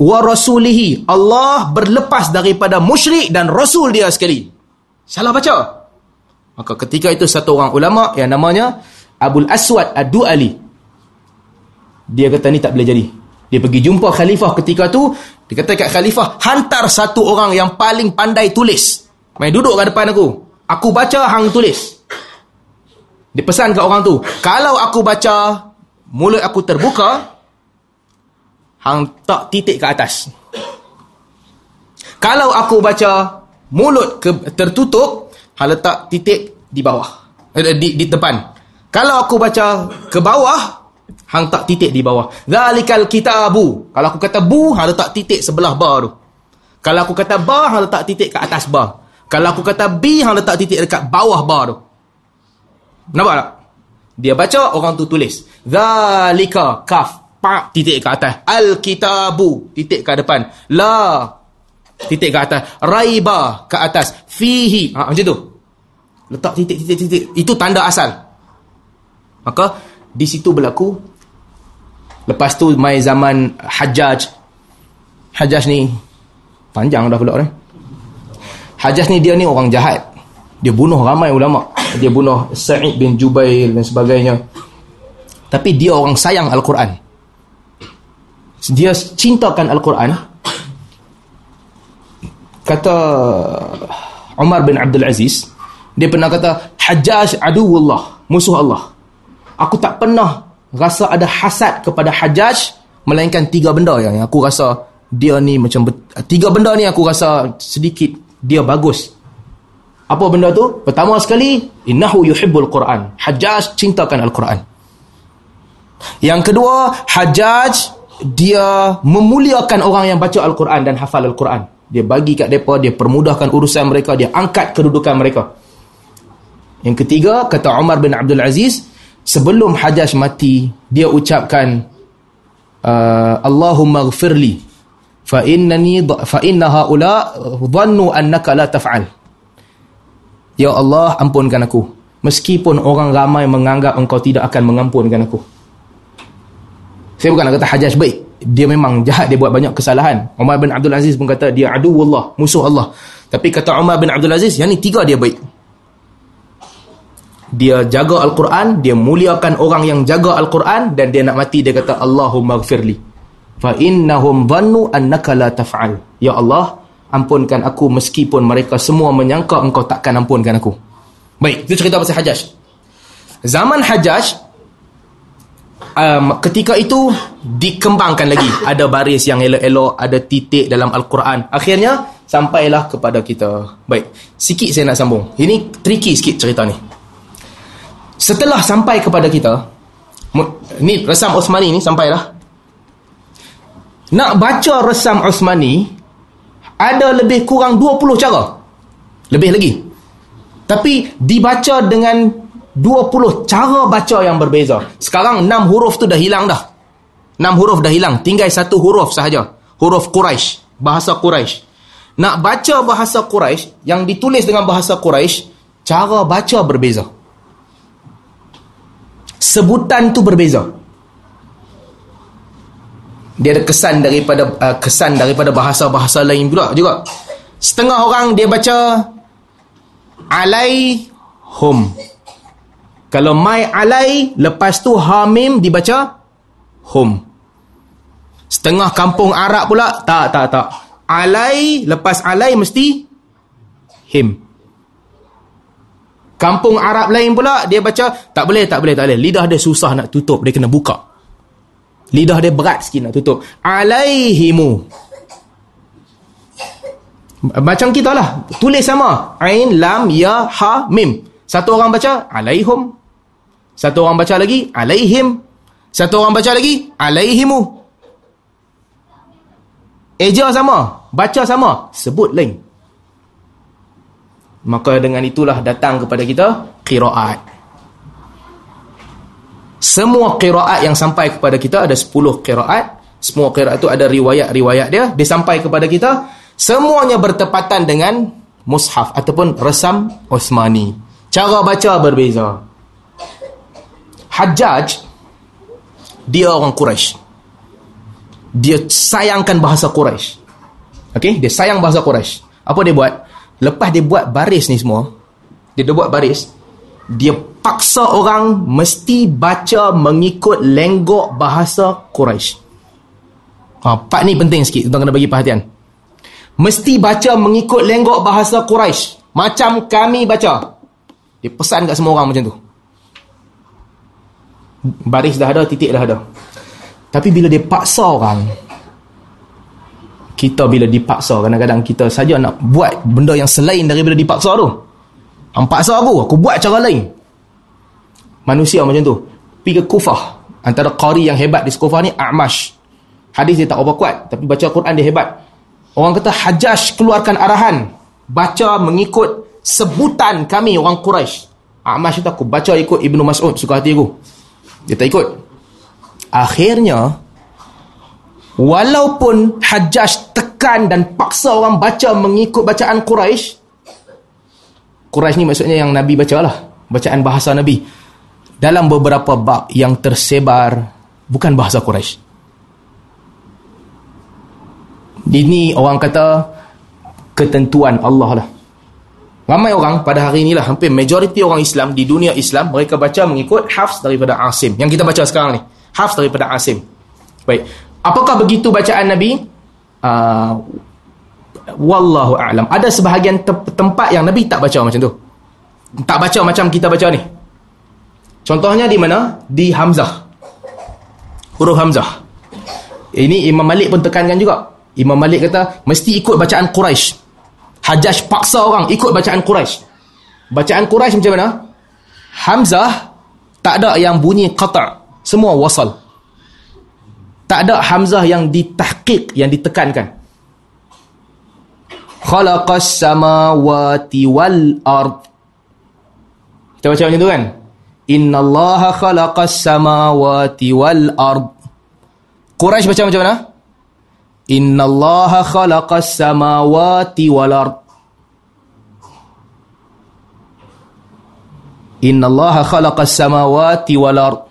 wa rasulihi Allah berlepas daripada musyrik dan rasul dia sekali. Salah baca. Maka ketika itu satu orang ulama yang namanya Abul Aswad Ad-Du'ali dia kata ni tak boleh jadi. Dia pergi jumpa khalifah ketika tu, dia kata kat khalifah, hantar satu orang yang paling pandai tulis. Main duduk kat depan aku. Aku baca, hang tulis. Dia pesan kat orang tu, kalau aku baca, mulut aku terbuka, hang tak titik ke atas. Kalau aku baca, mulut ke, tertutup, hang letak titik di bawah. Eh, di, di depan. Kalau aku baca ke bawah, hang tak titik di bawah. Zalikal kitabu. Kalau aku kata bu, hang letak titik sebelah ba tu. Kalau aku kata ba, hang letak titik ke atas ba. Kalau aku kata bi, hang letak titik dekat bawah ba tu. Nampak tak? Dia baca, orang tu tulis. Zalika kaf. Pak, titik ke atas. Al-kitabu. Titik ke depan. La. Titik ke atas. Raiba ke atas. Fihi. Ha, macam tu. Letak titik, titik, titik. Itu tanda asal. Maka, di situ berlaku Lepas tu mai zaman Hajjaj. Hajjaj ni panjang dah pula ni. Hajjaj ni dia ni orang jahat. Dia bunuh ramai ulama. Dia bunuh Sa'id bin Jubair dan sebagainya. Tapi dia orang sayang Al-Quran. Dia cintakan Al-Quran. Kata Umar bin Abdul Aziz, dia pernah kata, Hajjaj aduwullah, musuh Allah. Aku tak pernah rasa ada hasad kepada Hajjaj melainkan tiga benda yang aku rasa dia ni macam tiga benda ni aku rasa sedikit dia bagus. Apa benda tu? Pertama sekali innahu yuhibbul quran. Hajjaj cintakan al-Quran. Yang kedua Hajjaj dia memuliakan orang yang baca al-Quran dan hafal al-Quran. Dia bagi kat depa dia permudahkan urusan mereka dia angkat kedudukan mereka. Yang ketiga kata Umar bin Abdul Aziz sebelum Hajjaj mati dia ucapkan uh, Allahumma ghfirli fa innani fa inna haula dhannu annaka la taf'al Ya Allah, ampunkan aku. Meskipun orang ramai menganggap engkau tidak akan mengampunkan aku. Saya bukan nak kata Hajjaj baik. Dia memang jahat, dia buat banyak kesalahan. Umar bin Abdul Aziz pun kata, dia adu Allah, musuh Allah. Tapi kata Umar bin Abdul Aziz, yang ni tiga dia baik. Dia jaga Al-Quran, dia muliakan orang yang jaga Al-Quran, dan dia nak mati, dia kata, Allahumma gfirli. Fa innahum dhannu annaka la taf'al. Ya Allah, ampunkan aku meskipun mereka semua menyangka engkau takkan ampunkan aku. Baik, itu cerita pasal Hajjaj. Zaman Hajjaj, um, ketika itu dikembangkan lagi ada baris yang elok-elok ada titik dalam Al-Quran akhirnya sampailah kepada kita baik sikit saya nak sambung ini tricky sikit cerita ni setelah sampai kepada kita ni resam Osmani ni sampailah nak baca resam Osmani ada lebih kurang 20 cara lebih lagi tapi dibaca dengan 20 cara baca yang berbeza. Sekarang 6 huruf tu dah hilang dah. 6 huruf dah hilang. Tinggal satu huruf sahaja. Huruf Quraisy, bahasa Quraisy. Nak baca bahasa Quraisy yang ditulis dengan bahasa Quraisy, cara baca berbeza. Sebutan tu berbeza. Dia ada kesan daripada uh, kesan daripada bahasa-bahasa lain pula juga. Setengah orang dia baca alaihum kalau mai alai, lepas tu hamim dibaca hum. Setengah kampung Arab pula, tak, tak, tak. Alai, lepas alai mesti him. Kampung Arab lain pula, dia baca, tak boleh, tak boleh, tak boleh. Lidah dia susah nak tutup, dia kena buka. Lidah dia berat sikit nak tutup. Alaihimu. Macam kita lah. Tulis sama. Ain, lam, ya, ha, mim. Satu orang baca, alaihum. Satu orang baca lagi, alaihim. Satu orang baca lagi, alaihimu. Eja sama, baca sama, sebut lain. Maka dengan itulah datang kepada kita qiraat. Semua qiraat yang sampai kepada kita ada 10 qiraat. Semua qiraat itu ada riwayat-riwayat dia, dia sampai kepada kita semuanya bertepatan dengan mushaf ataupun resam Osmani. Cara baca berbeza. Hajjaj dia orang Quraisy. Dia sayangkan bahasa Quraisy. Okey, dia sayang bahasa Quraisy. Apa dia buat? Lepas dia buat baris ni semua, dia dah buat baris, dia paksa orang mesti baca mengikut lenggok bahasa Quraisy. Ha, part ni penting sikit, tuan kena bagi perhatian. Mesti baca mengikut lenggok bahasa Quraisy. Macam kami baca. Dia pesan kat semua orang macam tu baris dah ada, titik dah ada. Tapi bila dia paksa orang, kita bila dipaksa, kadang-kadang kita saja nak buat benda yang selain daripada dipaksa tu. Paksa aku, aku buat cara lain. Manusia macam tu. Pergi ke Kufah. Antara qari yang hebat di Kufah ni, A'mash. Hadis dia tak apa kuat, tapi baca Quran dia hebat. Orang kata, Hajjaj keluarkan arahan. Baca mengikut sebutan kami, orang Quraisy. A'mash itu aku baca ikut Ibnu Mas'ud, suka hati aku. Dia tak ikut. Akhirnya, walaupun Hajjaj tekan dan paksa orang baca mengikut bacaan Quraisy, Quraisy ni maksudnya yang Nabi baca lah. Bacaan bahasa Nabi. Dalam beberapa bab yang tersebar, bukan bahasa Quraisy. Ini orang kata ketentuan Allah lah. Ramai orang pada hari inilah hampir majoriti orang Islam di dunia Islam mereka baca mengikut Hafs daripada Asim. Yang kita baca sekarang ni. Hafs daripada Asim. Baik. Apakah begitu bacaan Nabi? Uh, wallahu a'lam. Ada sebahagian te- tempat yang Nabi tak baca macam tu. Tak baca macam kita baca ni. Contohnya di mana? Di Hamzah. Huruf Hamzah. Ini Imam Malik pun tekankan juga. Imam Malik kata mesti ikut bacaan Quraisy. Hajjaj paksa orang ikut bacaan Quraisy. Bacaan Quraisy macam mana? Hamzah tak ada yang bunyi qata', semua wasal. Tak ada hamzah yang ditahqiq, yang ditekankan. Khalaqas samawati wal ard. Kita baca macam tu kan? Innallaha khalaqas samawati wal ard. Quraisy baca macam mana? Inna Allah khalaqas samawati wal ard. Inna Allah khalaqas samawati wal ard.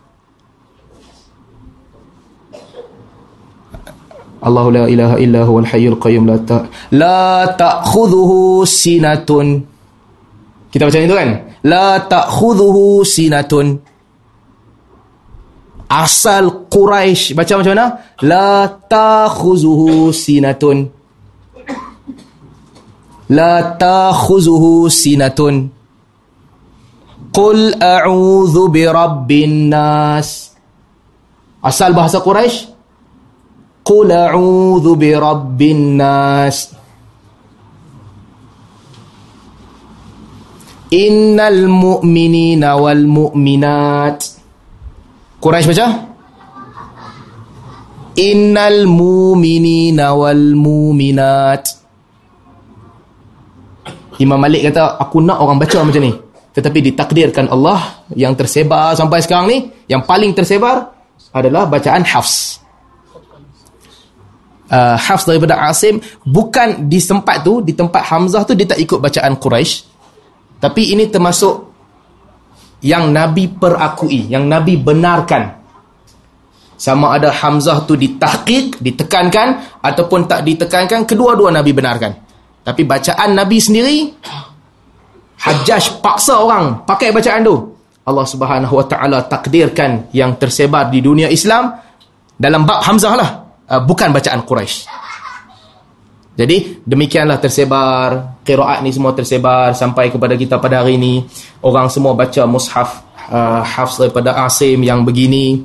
Allah la ilaha illa huwal hayyul qayyum la ta la ta'khudhuhu sinatun. Kita baca itu kan? La ta'khudhuhu sinatun. Asal Quraisy baca macam mana? La ta'khudhuhu sinatun. La ta'khudhuhu sinatun. Qul a'udzu birabbin nas. Asal bahasa Quraisy Qul a'udzu birabbin nas. Innal mu'minina wal mu'minat. Quraisy baca? Innal mu'minina wal mu'minat. Imam Malik kata, aku nak orang baca macam ni. Tetapi ditakdirkan Allah yang tersebar sampai sekarang ni, yang paling tersebar adalah bacaan Hafs uh, Hafs daripada Asim bukan di tempat tu di tempat Hamzah tu dia tak ikut bacaan Quraisy tapi ini termasuk yang Nabi perakui yang Nabi benarkan. Sama ada Hamzah tu ditahqiq ditekankan ataupun tak ditekankan kedua-dua Nabi benarkan. Tapi bacaan Nabi sendiri Hajjaj paksa orang pakai bacaan tu. Allah Subhanahu Wa Taala takdirkan yang tersebar di dunia Islam dalam bab Hamzah lah uh, bukan bacaan Quraisy. Jadi demikianlah tersebar qiraat ni semua tersebar sampai kepada kita pada hari ini orang semua baca mushaf uh, hafs daripada Asim yang begini.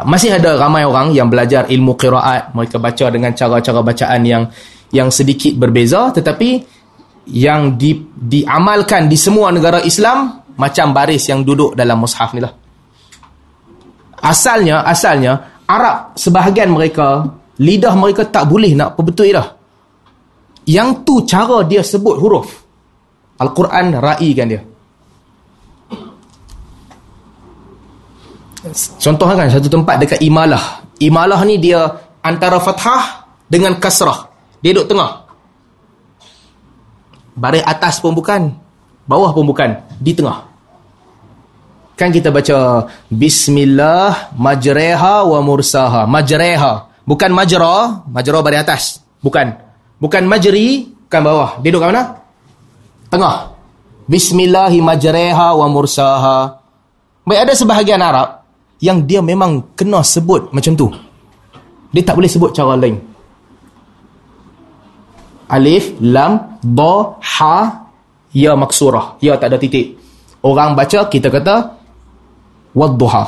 Masih ada ramai orang yang belajar ilmu qiraat, mereka baca dengan cara-cara bacaan yang yang sedikit berbeza tetapi yang di, diamalkan di semua negara Islam macam baris yang duduk dalam mushaf ni lah. Asalnya, asalnya Arab sebahagian mereka lidah mereka tak boleh nak perbetul dah yang tu cara dia sebut huruf. Al-Quran raikan dia. Contoh kan satu tempat dekat imalah. Imalah ni dia antara fathah dengan kasrah. Dia duduk tengah. Baris atas pun bukan bawah pun bukan di tengah Kan kita baca Bismillah majreha wa mursaha. Majreha. Bukan majra. Majra bari atas. Bukan. Bukan majri. Bukan bawah. Dia duduk kat mana? Tengah. Bismillahi majreha wa mursaha. Baik ada sebahagian Arab yang dia memang kena sebut macam tu. Dia tak boleh sebut cara lain. Alif, lam, ba, ha, ya maksurah. Ya tak ada titik. Orang baca, kita kata wadduha.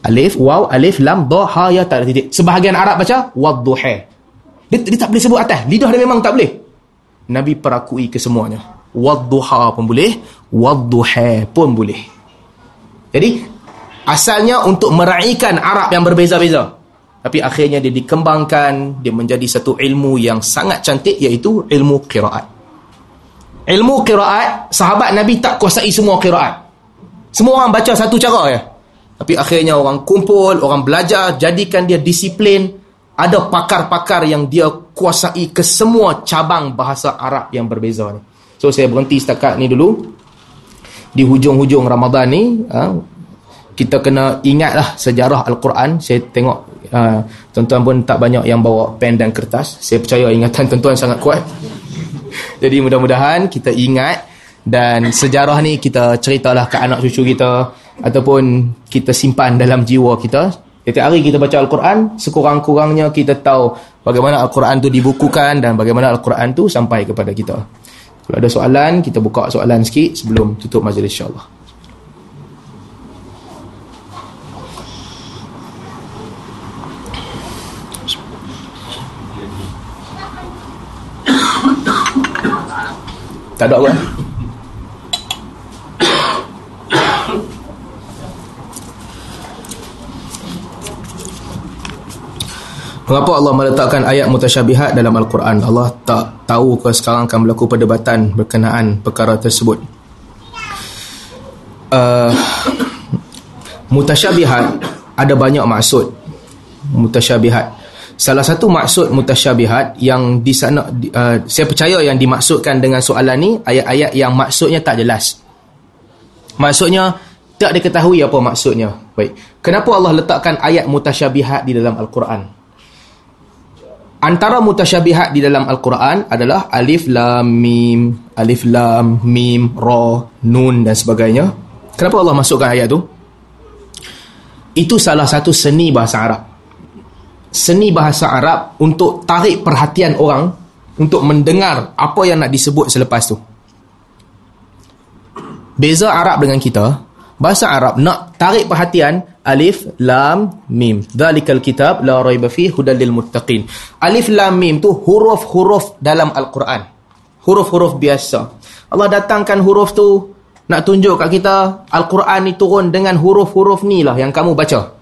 Alif waw alif lam dha ha ya tak ada titik. Sebahagian arab baca wadduha dia, dia tak boleh sebut atas. Lidah dia memang tak boleh. Nabi perakui kesemuanya. Wadduha pun boleh wadduha pun boleh. Jadi asalnya untuk meraihkan arab yang berbeza-beza. Tapi akhirnya dia dikembangkan dia menjadi satu ilmu yang sangat cantik iaitu ilmu qiraat. Ilmu qiraat sahabat nabi tak kuasai semua qiraat semua orang baca satu cara ya. Tapi akhirnya orang kumpul, orang belajar, jadikan dia disiplin. Ada pakar-pakar yang dia kuasai ke semua cabang bahasa Arab yang berbeza ni. So saya berhenti setakat ni dulu. Di hujung-hujung Ramadan ni, ha, kita kena ingatlah sejarah Al-Quran. Saya tengok ha, tuan-tuan pun tak banyak yang bawa pen dan kertas. Saya percaya ingatan tuan-tuan sangat kuat. Jadi mudah-mudahan kita ingat dan sejarah ni kita ceritalah ke anak cucu kita ataupun kita simpan dalam jiwa kita. Setiap hari kita baca Al-Quran sekurang-kurangnya kita tahu bagaimana Al-Quran tu dibukukan dan bagaimana Al-Quran tu sampai kepada kita. Kalau ada soalan kita buka soalan sikit sebelum tutup majlis insyaAllah. Tak ada apa Mengapa Allah meletakkan ayat mutasyabihat dalam Al-Quran? Allah tak tahu ke sekarang akan berlaku perdebatan berkenaan perkara tersebut. Uh, mutasyabihat ada banyak maksud. Mutasyabihat. Salah satu maksud mutasyabihat yang di sana uh, saya percaya yang dimaksudkan dengan soalan ni ayat-ayat yang maksudnya tak jelas. Maksudnya tak diketahui apa maksudnya. Baik. Kenapa Allah letakkan ayat mutasyabihat di dalam Al-Quran? Antara mutasyabihat di dalam Al-Quran adalah alif lam mim, alif lam mim, ra, nun dan sebagainya. Kenapa Allah masukkan ayat tu? Itu salah satu seni bahasa Arab. Seni bahasa Arab untuk tarik perhatian orang untuk mendengar apa yang nak disebut selepas tu. Beza Arab dengan kita, bahasa Arab nak tarik perhatian alif lam mim. Dzalikal kitab la raiba fi hudal lil muttaqin. Alif lam mim tu huruf-huruf dalam Al-Quran. Huruf-huruf biasa. Allah datangkan huruf tu nak tunjuk kat kita Al-Quran ni turun dengan huruf-huruf ni lah yang kamu baca.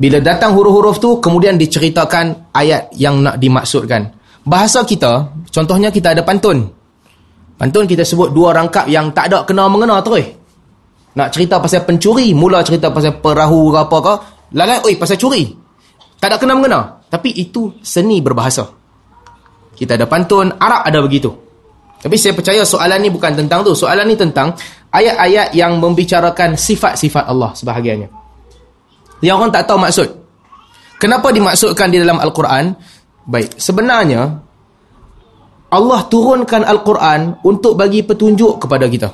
Bila datang huruf-huruf tu kemudian diceritakan ayat yang nak dimaksudkan. Bahasa kita, contohnya kita ada pantun. Pantun kita sebut dua rangkap yang tak ada kena-mengena terus. Nak cerita pasal pencuri, mula cerita pasal perahu ke apa ke, lalai, oi pasal curi. Tak ada kena-mengena. Tapi itu seni berbahasa. Kita ada pantun, Arab ada begitu. Tapi saya percaya soalan ni bukan tentang tu. Soalan ni tentang ayat-ayat yang membicarakan sifat-sifat Allah sebahagiannya. Yang orang tak tahu maksud. Kenapa dimaksudkan di dalam Al-Quran? Baik, sebenarnya Allah turunkan Al-Quran untuk bagi petunjuk kepada kita.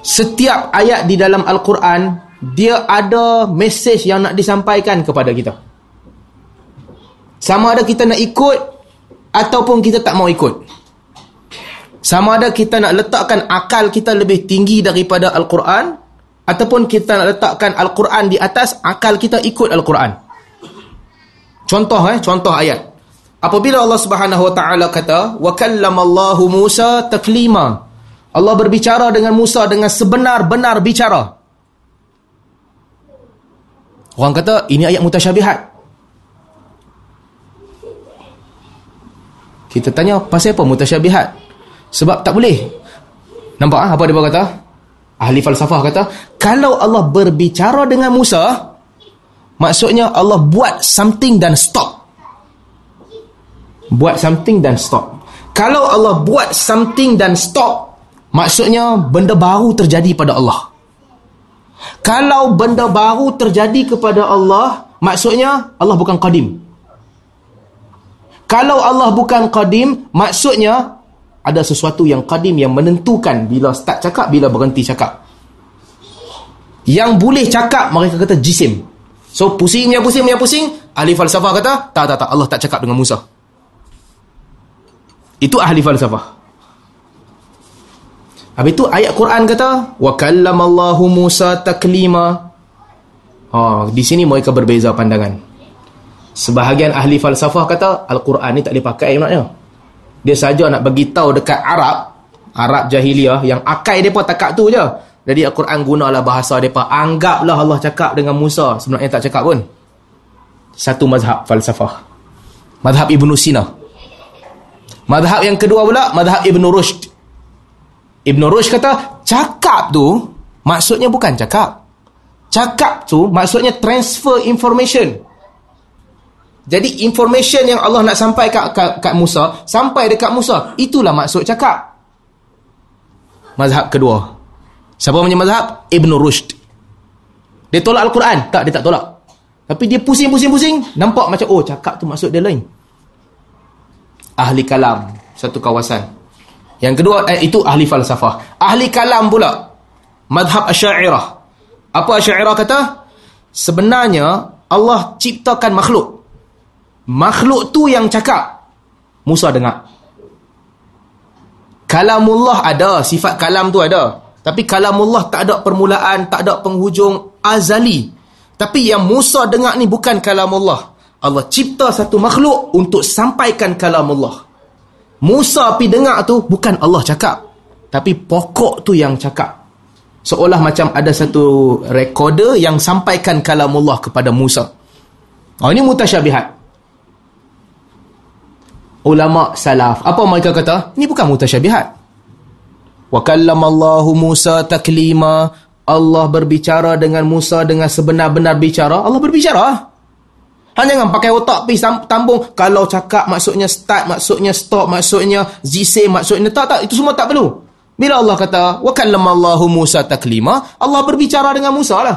Setiap ayat di dalam Al-Quran, dia ada mesej yang nak disampaikan kepada kita. Sama ada kita nak ikut, ataupun kita tak mau ikut. Sama ada kita nak letakkan akal kita lebih tinggi daripada Al-Quran, ataupun kita nak letakkan Al-Quran di atas, akal kita ikut Al-Quran. Contoh eh, contoh ayat. Apabila Allah Subhanahu wa taala kata wa kallamallahu Musa taklima. Allah berbicara dengan Musa dengan sebenar-benar bicara. Orang kata ini ayat mutasyabihat. Kita tanya pasal apa mutasyabihat? Sebab tak boleh. Nampak ah, apa dia kata? Ahli falsafah kata, kalau Allah berbicara dengan Musa, maksudnya Allah buat something dan stop buat something dan stop. Kalau Allah buat something dan stop, maksudnya benda baru terjadi pada Allah. Kalau benda baru terjadi kepada Allah, maksudnya Allah bukan qadim. Kalau Allah bukan qadim, maksudnya ada sesuatu yang qadim yang menentukan bila start cakap, bila berhenti cakap. Yang boleh cakap, mereka kata jisim. So, pusing, ya pusing, ya pusing. Ahli falsafah kata, tak, tak, tak. Allah tak cakap dengan Musa. Itu ahli falsafah. Habis itu ayat Quran kata wa kallamallahu Musa taklima. Oh, di sini mereka berbeza pandangan. Sebahagian ahli falsafah kata Al-Quran ni tak boleh pakai maknanya. Dia saja nak bagi tahu dekat Arab, Arab jahiliah yang akai depa takat tu je. Jadi Al-Quran gunalah bahasa depa. Anggaplah Allah cakap dengan Musa, sebenarnya tak cakap pun. Satu mazhab falsafah. Mazhab Ibn Sina. Madhab yang kedua pula, madhab Ibn Rushd. Ibn Rushd kata, cakap tu, maksudnya bukan cakap. Cakap tu, maksudnya transfer information. Jadi, information yang Allah nak sampai kat, kat, kat Musa, sampai dekat Musa. Itulah maksud cakap. Mazhab kedua. Siapa punya mazhab? Ibn Rushd. Dia tolak Al-Quran? Tak, dia tak tolak. Tapi dia pusing-pusing-pusing, nampak macam, oh cakap tu maksud dia lain ahli kalam satu kawasan. Yang kedua eh, itu ahli falsafah. Ahli kalam pula madhab Asy'ariyah. Apa Asy'ariyah kata? Sebenarnya Allah ciptakan makhluk. Makhluk tu yang cakap. Musa dengar. Kalamullah ada, sifat kalam tu ada. Tapi kalamullah tak ada permulaan, tak ada penghujung azali. Tapi yang Musa dengar ni bukan kalamullah. Allah cipta satu makhluk untuk sampaikan kalam Allah. Musa pi dengar tu bukan Allah cakap. Tapi pokok tu yang cakap. Seolah macam ada satu recorder yang sampaikan kalam Allah kepada Musa. Oh ini mutasyabihat. Ulama salaf. Apa mereka kata? Ini bukan mutasyabihat. Wa kallamallahu Musa taklima. Allah berbicara dengan Musa dengan sebenar-benar bicara. Allah berbicara. Hanya jangan pakai otak pi tambung kalau cakap maksudnya start, maksudnya stop, maksudnya zise, maksudnya tak tak itu semua tak perlu. Bila Allah kata, wa kallamallahu Musa taklima, Allah berbicara dengan Musa lah.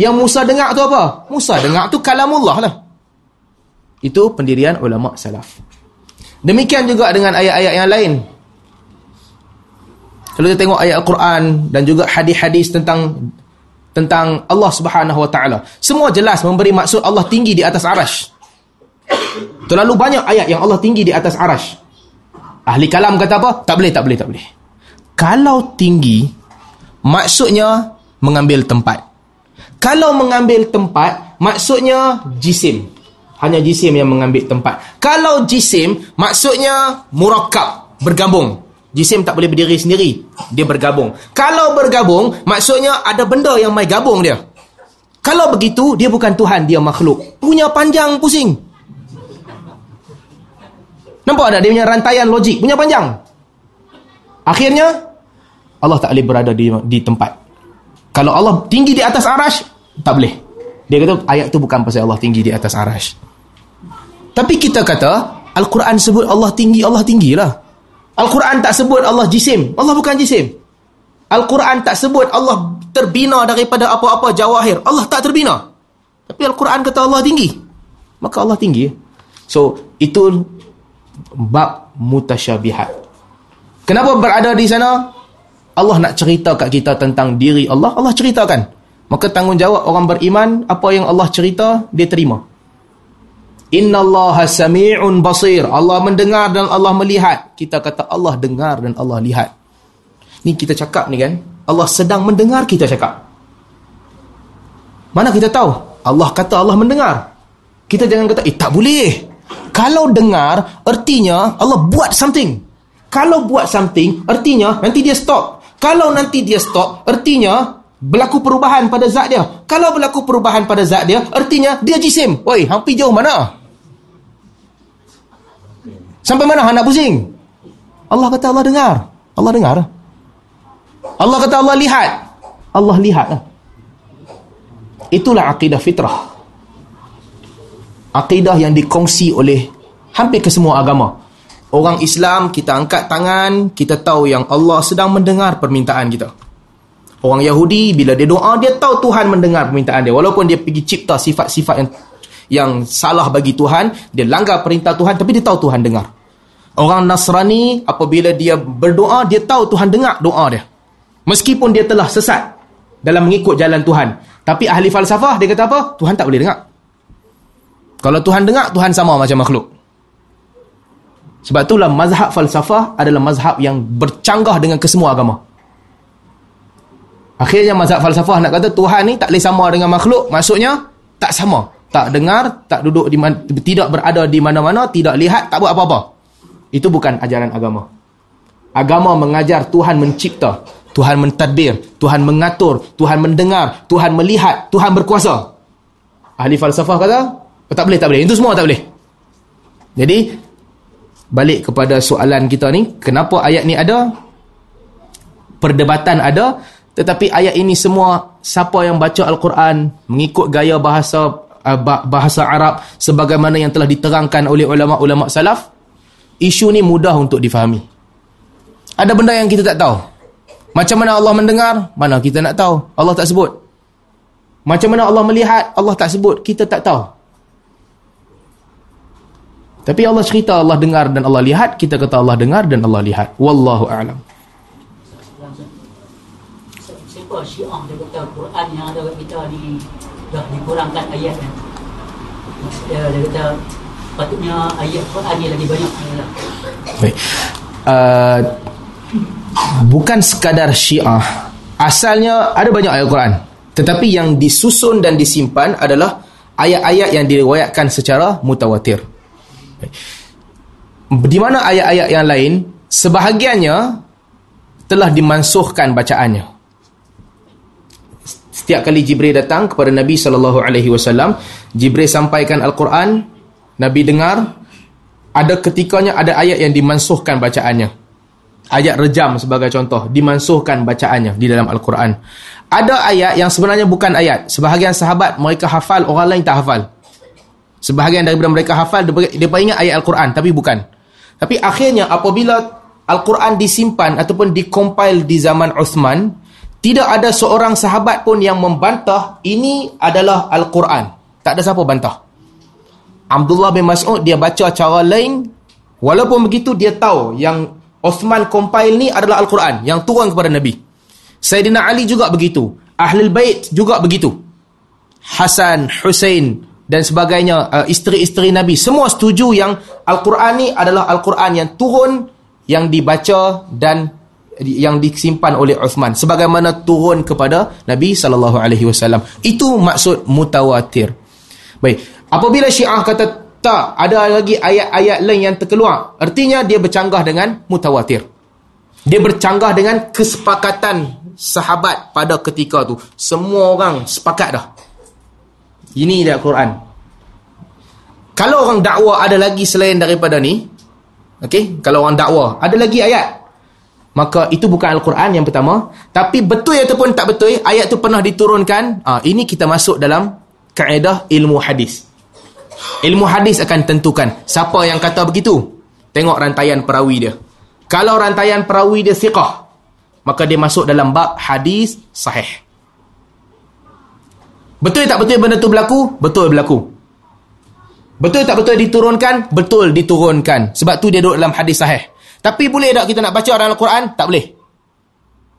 Yang Musa dengar tu apa? Musa dengar tu kalamullah lah. Itu pendirian ulama salaf. Demikian juga dengan ayat-ayat yang lain. Kalau kita tengok ayat Al-Quran dan juga hadis-hadis tentang tentang Allah Subhanahu Wa Taala, semua jelas memberi maksud Allah tinggi di atas arash. Terlalu banyak ayat yang Allah tinggi di atas arash. Ahli kalam kata apa? Tak boleh, tak boleh, tak boleh. Kalau tinggi, maksudnya mengambil tempat. Kalau mengambil tempat, maksudnya jisim. Hanya jisim yang mengambil tempat. Kalau jisim, maksudnya murakab, bergabung. Jisim tak boleh berdiri sendiri. Dia bergabung. Kalau bergabung, maksudnya ada benda yang mai gabung dia. Kalau begitu, dia bukan Tuhan, dia makhluk. Punya panjang pusing. Nampak tak dia punya rantaian logik? Punya panjang. Akhirnya, Allah tak boleh berada di, di tempat. Kalau Allah tinggi di atas arash, tak boleh. Dia kata ayat tu bukan pasal Allah tinggi di atas arash. Tapi kita kata, Al-Quran sebut Allah tinggi, Allah tinggilah. Al-Quran tak sebut Allah jisim. Allah bukan jisim. Al-Quran tak sebut Allah terbina daripada apa-apa jawahir. Allah tak terbina. Tapi Al-Quran kata Allah tinggi. Maka Allah tinggi. So, itu bab mutasyabihat. Kenapa berada di sana? Allah nak cerita kat kita tentang diri Allah. Allah ceritakan. Maka tanggungjawab orang beriman, apa yang Allah cerita, dia terima. Inna Allah sami'un basir. Allah mendengar dan Allah melihat. Kita kata Allah dengar dan Allah lihat. Ni kita cakap ni kan. Allah sedang mendengar kita cakap. Mana kita tahu? Allah kata Allah mendengar. Kita jangan kata, eh tak boleh. Kalau dengar, artinya Allah buat something. Kalau buat something, artinya nanti dia stop. Kalau nanti dia stop, artinya berlaku perubahan pada zat dia. Kalau berlaku perubahan pada zat dia, artinya dia jisim. Woi, hampir jauh mana? Sampai mana hendak pusing? Allah kata Allah dengar. Allah dengar. Allah kata Allah lihat. Allah lihat. Itulah akidah fitrah. Akidah yang dikongsi oleh hampir ke semua agama. Orang Islam, kita angkat tangan, kita tahu yang Allah sedang mendengar permintaan kita. Orang Yahudi bila dia doa dia tahu Tuhan mendengar permintaan dia walaupun dia pergi cipta sifat-sifat yang yang salah bagi Tuhan, dia langgar perintah Tuhan tapi dia tahu Tuhan dengar. Orang Nasrani apabila dia berdoa dia tahu Tuhan dengar doa dia. Meskipun dia telah sesat dalam mengikut jalan Tuhan. Tapi ahli falsafah dia kata apa? Tuhan tak boleh dengar. Kalau Tuhan dengar, Tuhan sama macam makhluk. Sebab itulah mazhab falsafah adalah mazhab yang bercanggah dengan kesemua agama. Akhirnya mazhab falsafah nak kata Tuhan ni tak boleh sama dengan makhluk, maksudnya tak sama. Tak dengar, tak duduk di mana, tidak berada di mana-mana, tidak lihat, tak buat apa-apa. Itu bukan ajaran agama. Agama mengajar Tuhan mencipta, Tuhan mentadbir, Tuhan mengatur, Tuhan mendengar, Tuhan melihat, Tuhan berkuasa. Ahli falsafah kata, oh, tak boleh, tak boleh. Itu semua tak boleh. Jadi, balik kepada soalan kita ni, kenapa ayat ni ada? Perdebatan ada, tetapi ayat ini semua siapa yang baca Al-Quran mengikut gaya bahasa uh, bahasa Arab sebagaimana yang telah diterangkan oleh ulama-ulama salaf, isu ni mudah untuk difahami. Ada benda yang kita tak tahu. Macam mana Allah mendengar? Mana kita nak tahu? Allah tak sebut. Macam mana Allah melihat? Allah tak sebut. Kita tak tahu. Tapi Allah cerita Allah dengar dan Allah lihat, kita kata Allah dengar dan Allah lihat. Wallahu a'lam apa syiah dia kata Quran yang ada kita ni dah dikurangkan ayat kan. Dia, dia kata patutnya ayat Quran ni lagi banyak. Baik. Uh, bukan sekadar syiah. Asalnya ada banyak ayat Quran. Tetapi yang disusun dan disimpan adalah ayat-ayat yang diriwayatkan secara mutawatir. Di mana ayat-ayat yang lain, sebahagiannya telah dimansuhkan bacaannya. Setiap kali Jibril datang kepada Nabi sallallahu alaihi wasallam, Jibril sampaikan Al-Quran, Nabi dengar, ada ketikanya ada ayat yang dimansuhkan bacaannya. Ayat rejam sebagai contoh, dimansuhkan bacaannya di dalam Al-Quran. Ada ayat yang sebenarnya bukan ayat. Sebahagian sahabat mereka hafal, orang lain tak hafal. Sebahagian daripada mereka hafal, dia ingat ayat Al-Quran, tapi bukan. Tapi akhirnya apabila Al-Quran disimpan ataupun dikompil di zaman Uthman, tidak ada seorang sahabat pun yang membantah ini adalah Al-Quran. Tak ada siapa bantah. Abdullah bin Mas'ud dia baca cara lain walaupun begitu dia tahu yang Uthman compile ni adalah Al-Quran yang turun kepada Nabi. Sayyidina Ali juga begitu. Ahlul Bait juga begitu. Hasan, Hussein dan sebagainya, uh, isteri-isteri Nabi semua setuju yang Al-Quran ni adalah Al-Quran yang turun yang dibaca dan yang disimpan oleh Uthman sebagaimana turun kepada Nabi sallallahu alaihi wasallam. Itu maksud mutawatir. Baik, apabila Syiah kata tak ada lagi ayat-ayat lain yang terkeluar, artinya dia bercanggah dengan mutawatir. Dia bercanggah dengan kesepakatan sahabat pada ketika tu. Semua orang sepakat dah. Ini dia Quran. Kalau orang dakwa ada lagi selain daripada ni, Okey, kalau orang dakwa, ada lagi ayat. Maka itu bukan Al-Quran yang pertama, tapi betul ataupun tak betul, ayat tu pernah diturunkan, ah ini kita masuk dalam kaedah ilmu hadis. Ilmu hadis akan tentukan siapa yang kata begitu. Tengok rantaian perawi dia. Kalau rantaian perawi dia siqah, maka dia masuk dalam bab hadis sahih. Betul tak betul benda tu berlaku? Betul berlaku. Betul tak betul diturunkan? Betul diturunkan. Sebab tu dia duduk dalam hadis sahih. Tapi boleh tak kita nak baca dalam Al-Quran? Tak boleh.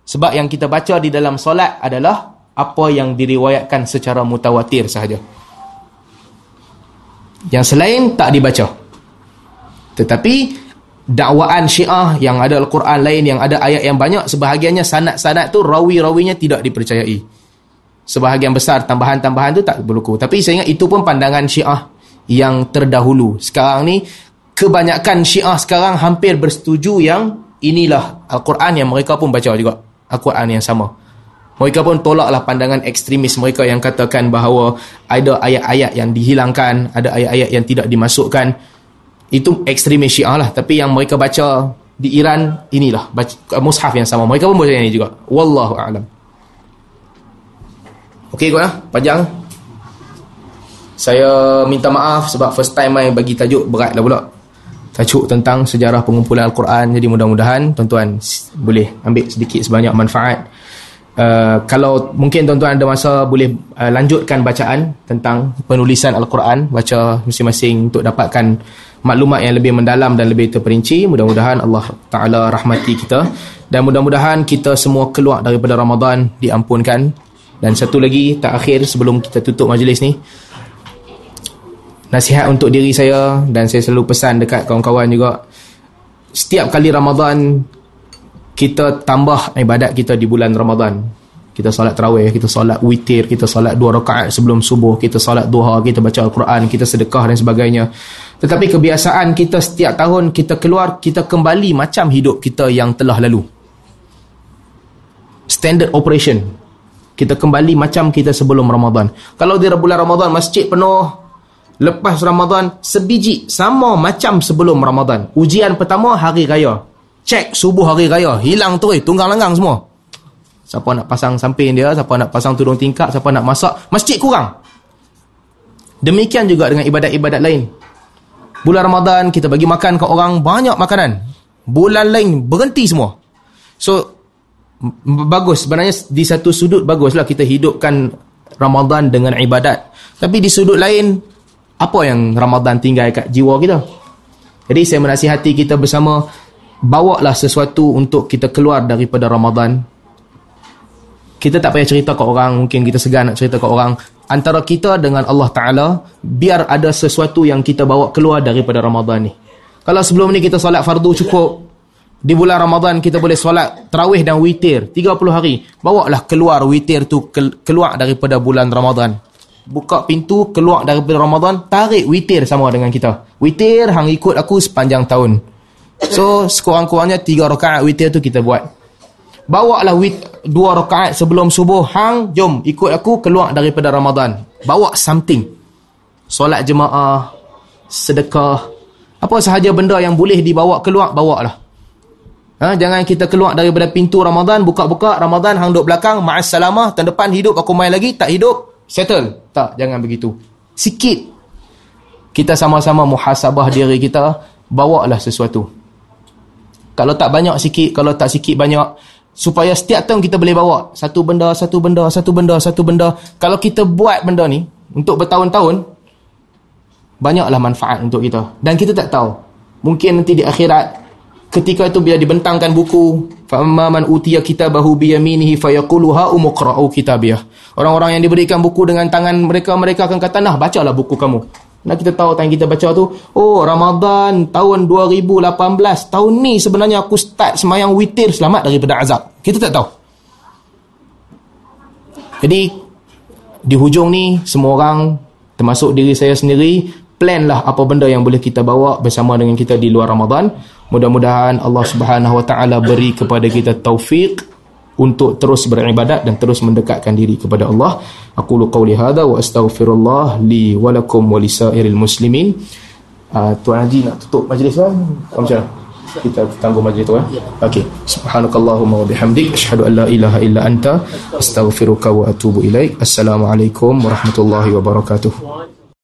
Sebab yang kita baca di dalam solat adalah apa yang diriwayatkan secara mutawatir sahaja. Yang selain tak dibaca. Tetapi dakwaan syiah yang ada Al-Quran lain, yang ada ayat yang banyak, sebahagiannya sanat-sanat tu rawi-rawinya tidak dipercayai. Sebahagian besar tambahan-tambahan tu tak berlaku. Tapi saya ingat itu pun pandangan syiah yang terdahulu. Sekarang ni kebanyakan Syiah sekarang hampir bersetuju yang inilah Al-Quran yang mereka pun baca juga. Al-Quran yang sama. Mereka pun tolaklah pandangan ekstremis mereka yang katakan bahawa ada ayat-ayat yang dihilangkan, ada ayat-ayat yang tidak dimasukkan. Itu ekstremis Syiah lah. Tapi yang mereka baca di Iran, inilah baca, mushaf yang sama. Mereka pun baca ini juga. Wallahu a'lam. Okey kau lah, panjang. Saya minta maaf sebab first time saya bagi tajuk berat lah pula. Tajuk tentang sejarah pengumpulan Al-Quran. Jadi mudah-mudahan tuan-tuan boleh ambil sedikit sebanyak manfaat. Uh, kalau mungkin tuan-tuan ada masa boleh uh, lanjutkan bacaan tentang penulisan Al-Quran. Baca masing-masing untuk dapatkan maklumat yang lebih mendalam dan lebih terperinci. Mudah-mudahan Allah Ta'ala rahmati kita. Dan mudah-mudahan kita semua keluar daripada Ramadan diampunkan. Dan satu lagi, tak akhir sebelum kita tutup majlis ni nasihat untuk diri saya dan saya selalu pesan dekat kawan-kawan juga setiap kali Ramadan kita tambah ibadat kita di bulan Ramadan kita solat tarawih, kita solat witir, kita solat dua rakaat sebelum subuh, kita solat duha, kita baca Al-Quran, kita sedekah dan sebagainya. Tetapi kebiasaan kita setiap tahun kita keluar, kita kembali macam hidup kita yang telah lalu. Standard operation. Kita kembali macam kita sebelum Ramadan. Kalau di bulan Ramadan masjid penuh, lepas Ramadan sebiji sama macam sebelum Ramadan. Ujian pertama hari raya. Cek subuh hari raya, hilang tu eh, tunggang langgang semua. Siapa nak pasang samping dia, siapa nak pasang tudung tingkap, siapa nak masak, masjid kurang. Demikian juga dengan ibadat-ibadat lain. Bulan Ramadan kita bagi makan ke orang banyak makanan. Bulan lain berhenti semua. So bagus sebenarnya di satu sudut baguslah kita hidupkan Ramadan dengan ibadat. Tapi di sudut lain apa yang Ramadan tinggal kat jiwa kita. Jadi saya menasihati kita bersama bawalah sesuatu untuk kita keluar daripada Ramadan. Kita tak payah cerita ke orang, mungkin kita segan nak cerita ke orang. Antara kita dengan Allah Ta'ala, biar ada sesuatu yang kita bawa keluar daripada Ramadan ni. Kalau sebelum ni kita solat fardu cukup, di bulan Ramadan kita boleh solat terawih dan witir 30 hari. Bawalah keluar witir tu keluar daripada bulan Ramadan buka pintu keluar daripada Ramadan tarik witir sama dengan kita. Witir hang ikut aku sepanjang tahun. So sekurang-kurangnya tiga rakaat witir tu kita buat. Bawa lah wit dua rakaat sebelum subuh. Hang jom ikut aku keluar daripada Ramadan. Bawa something. Solat jemaah sedekah apa sahaja benda yang boleh dibawa keluar bawa lah Ha, jangan kita keluar daripada pintu Ramadan, buka-buka Ramadan hang duk belakang, ma'assalamah, tahun depan hidup aku main lagi, tak hidup, settle. Tak, jangan begitu. Sikit. Kita sama-sama muhasabah diri kita, bawalah sesuatu. Kalau tak banyak sikit, kalau tak sikit banyak. Supaya setiap tahun kita boleh bawa. Satu benda, satu benda, satu benda, satu benda. Kalau kita buat benda ni, untuk bertahun-tahun, banyaklah manfaat untuk kita. Dan kita tak tahu. Mungkin nanti di akhirat, ketika itu bila dibentangkan buku fa man utiya kitabahu bi yaminihi fayaqulu ha umqra'u kitabiyah. Orang-orang yang diberikan buku dengan tangan mereka mereka akan kata nah bacalah buku kamu. Nah kita tahu yang kita baca tu oh Ramadan tahun 2018 tahun ni sebenarnya aku start semayang witir selamat daripada azab. Kita tak tahu. Jadi di hujung ni semua orang termasuk diri saya sendiri plan lah apa benda yang boleh kita bawa bersama dengan kita di luar Ramadan Mudah-mudahan Allah Subhanahu Wa Taala beri kepada kita taufik untuk terus beribadat dan terus mendekatkan diri kepada Allah. Aku lu qauli hadza wa astaghfirullah li wa lakum wa lisairil muslimin. Uh, Tuan Haji nak tutup majlis kan? Macam kita tangguh majlis tu kan? Okey. Subhanakallahumma wa bihamdik asyhadu an la ilaha illa anta astaghfiruka wa atubu ilaik. Assalamualaikum warahmatullahi wabarakatuh.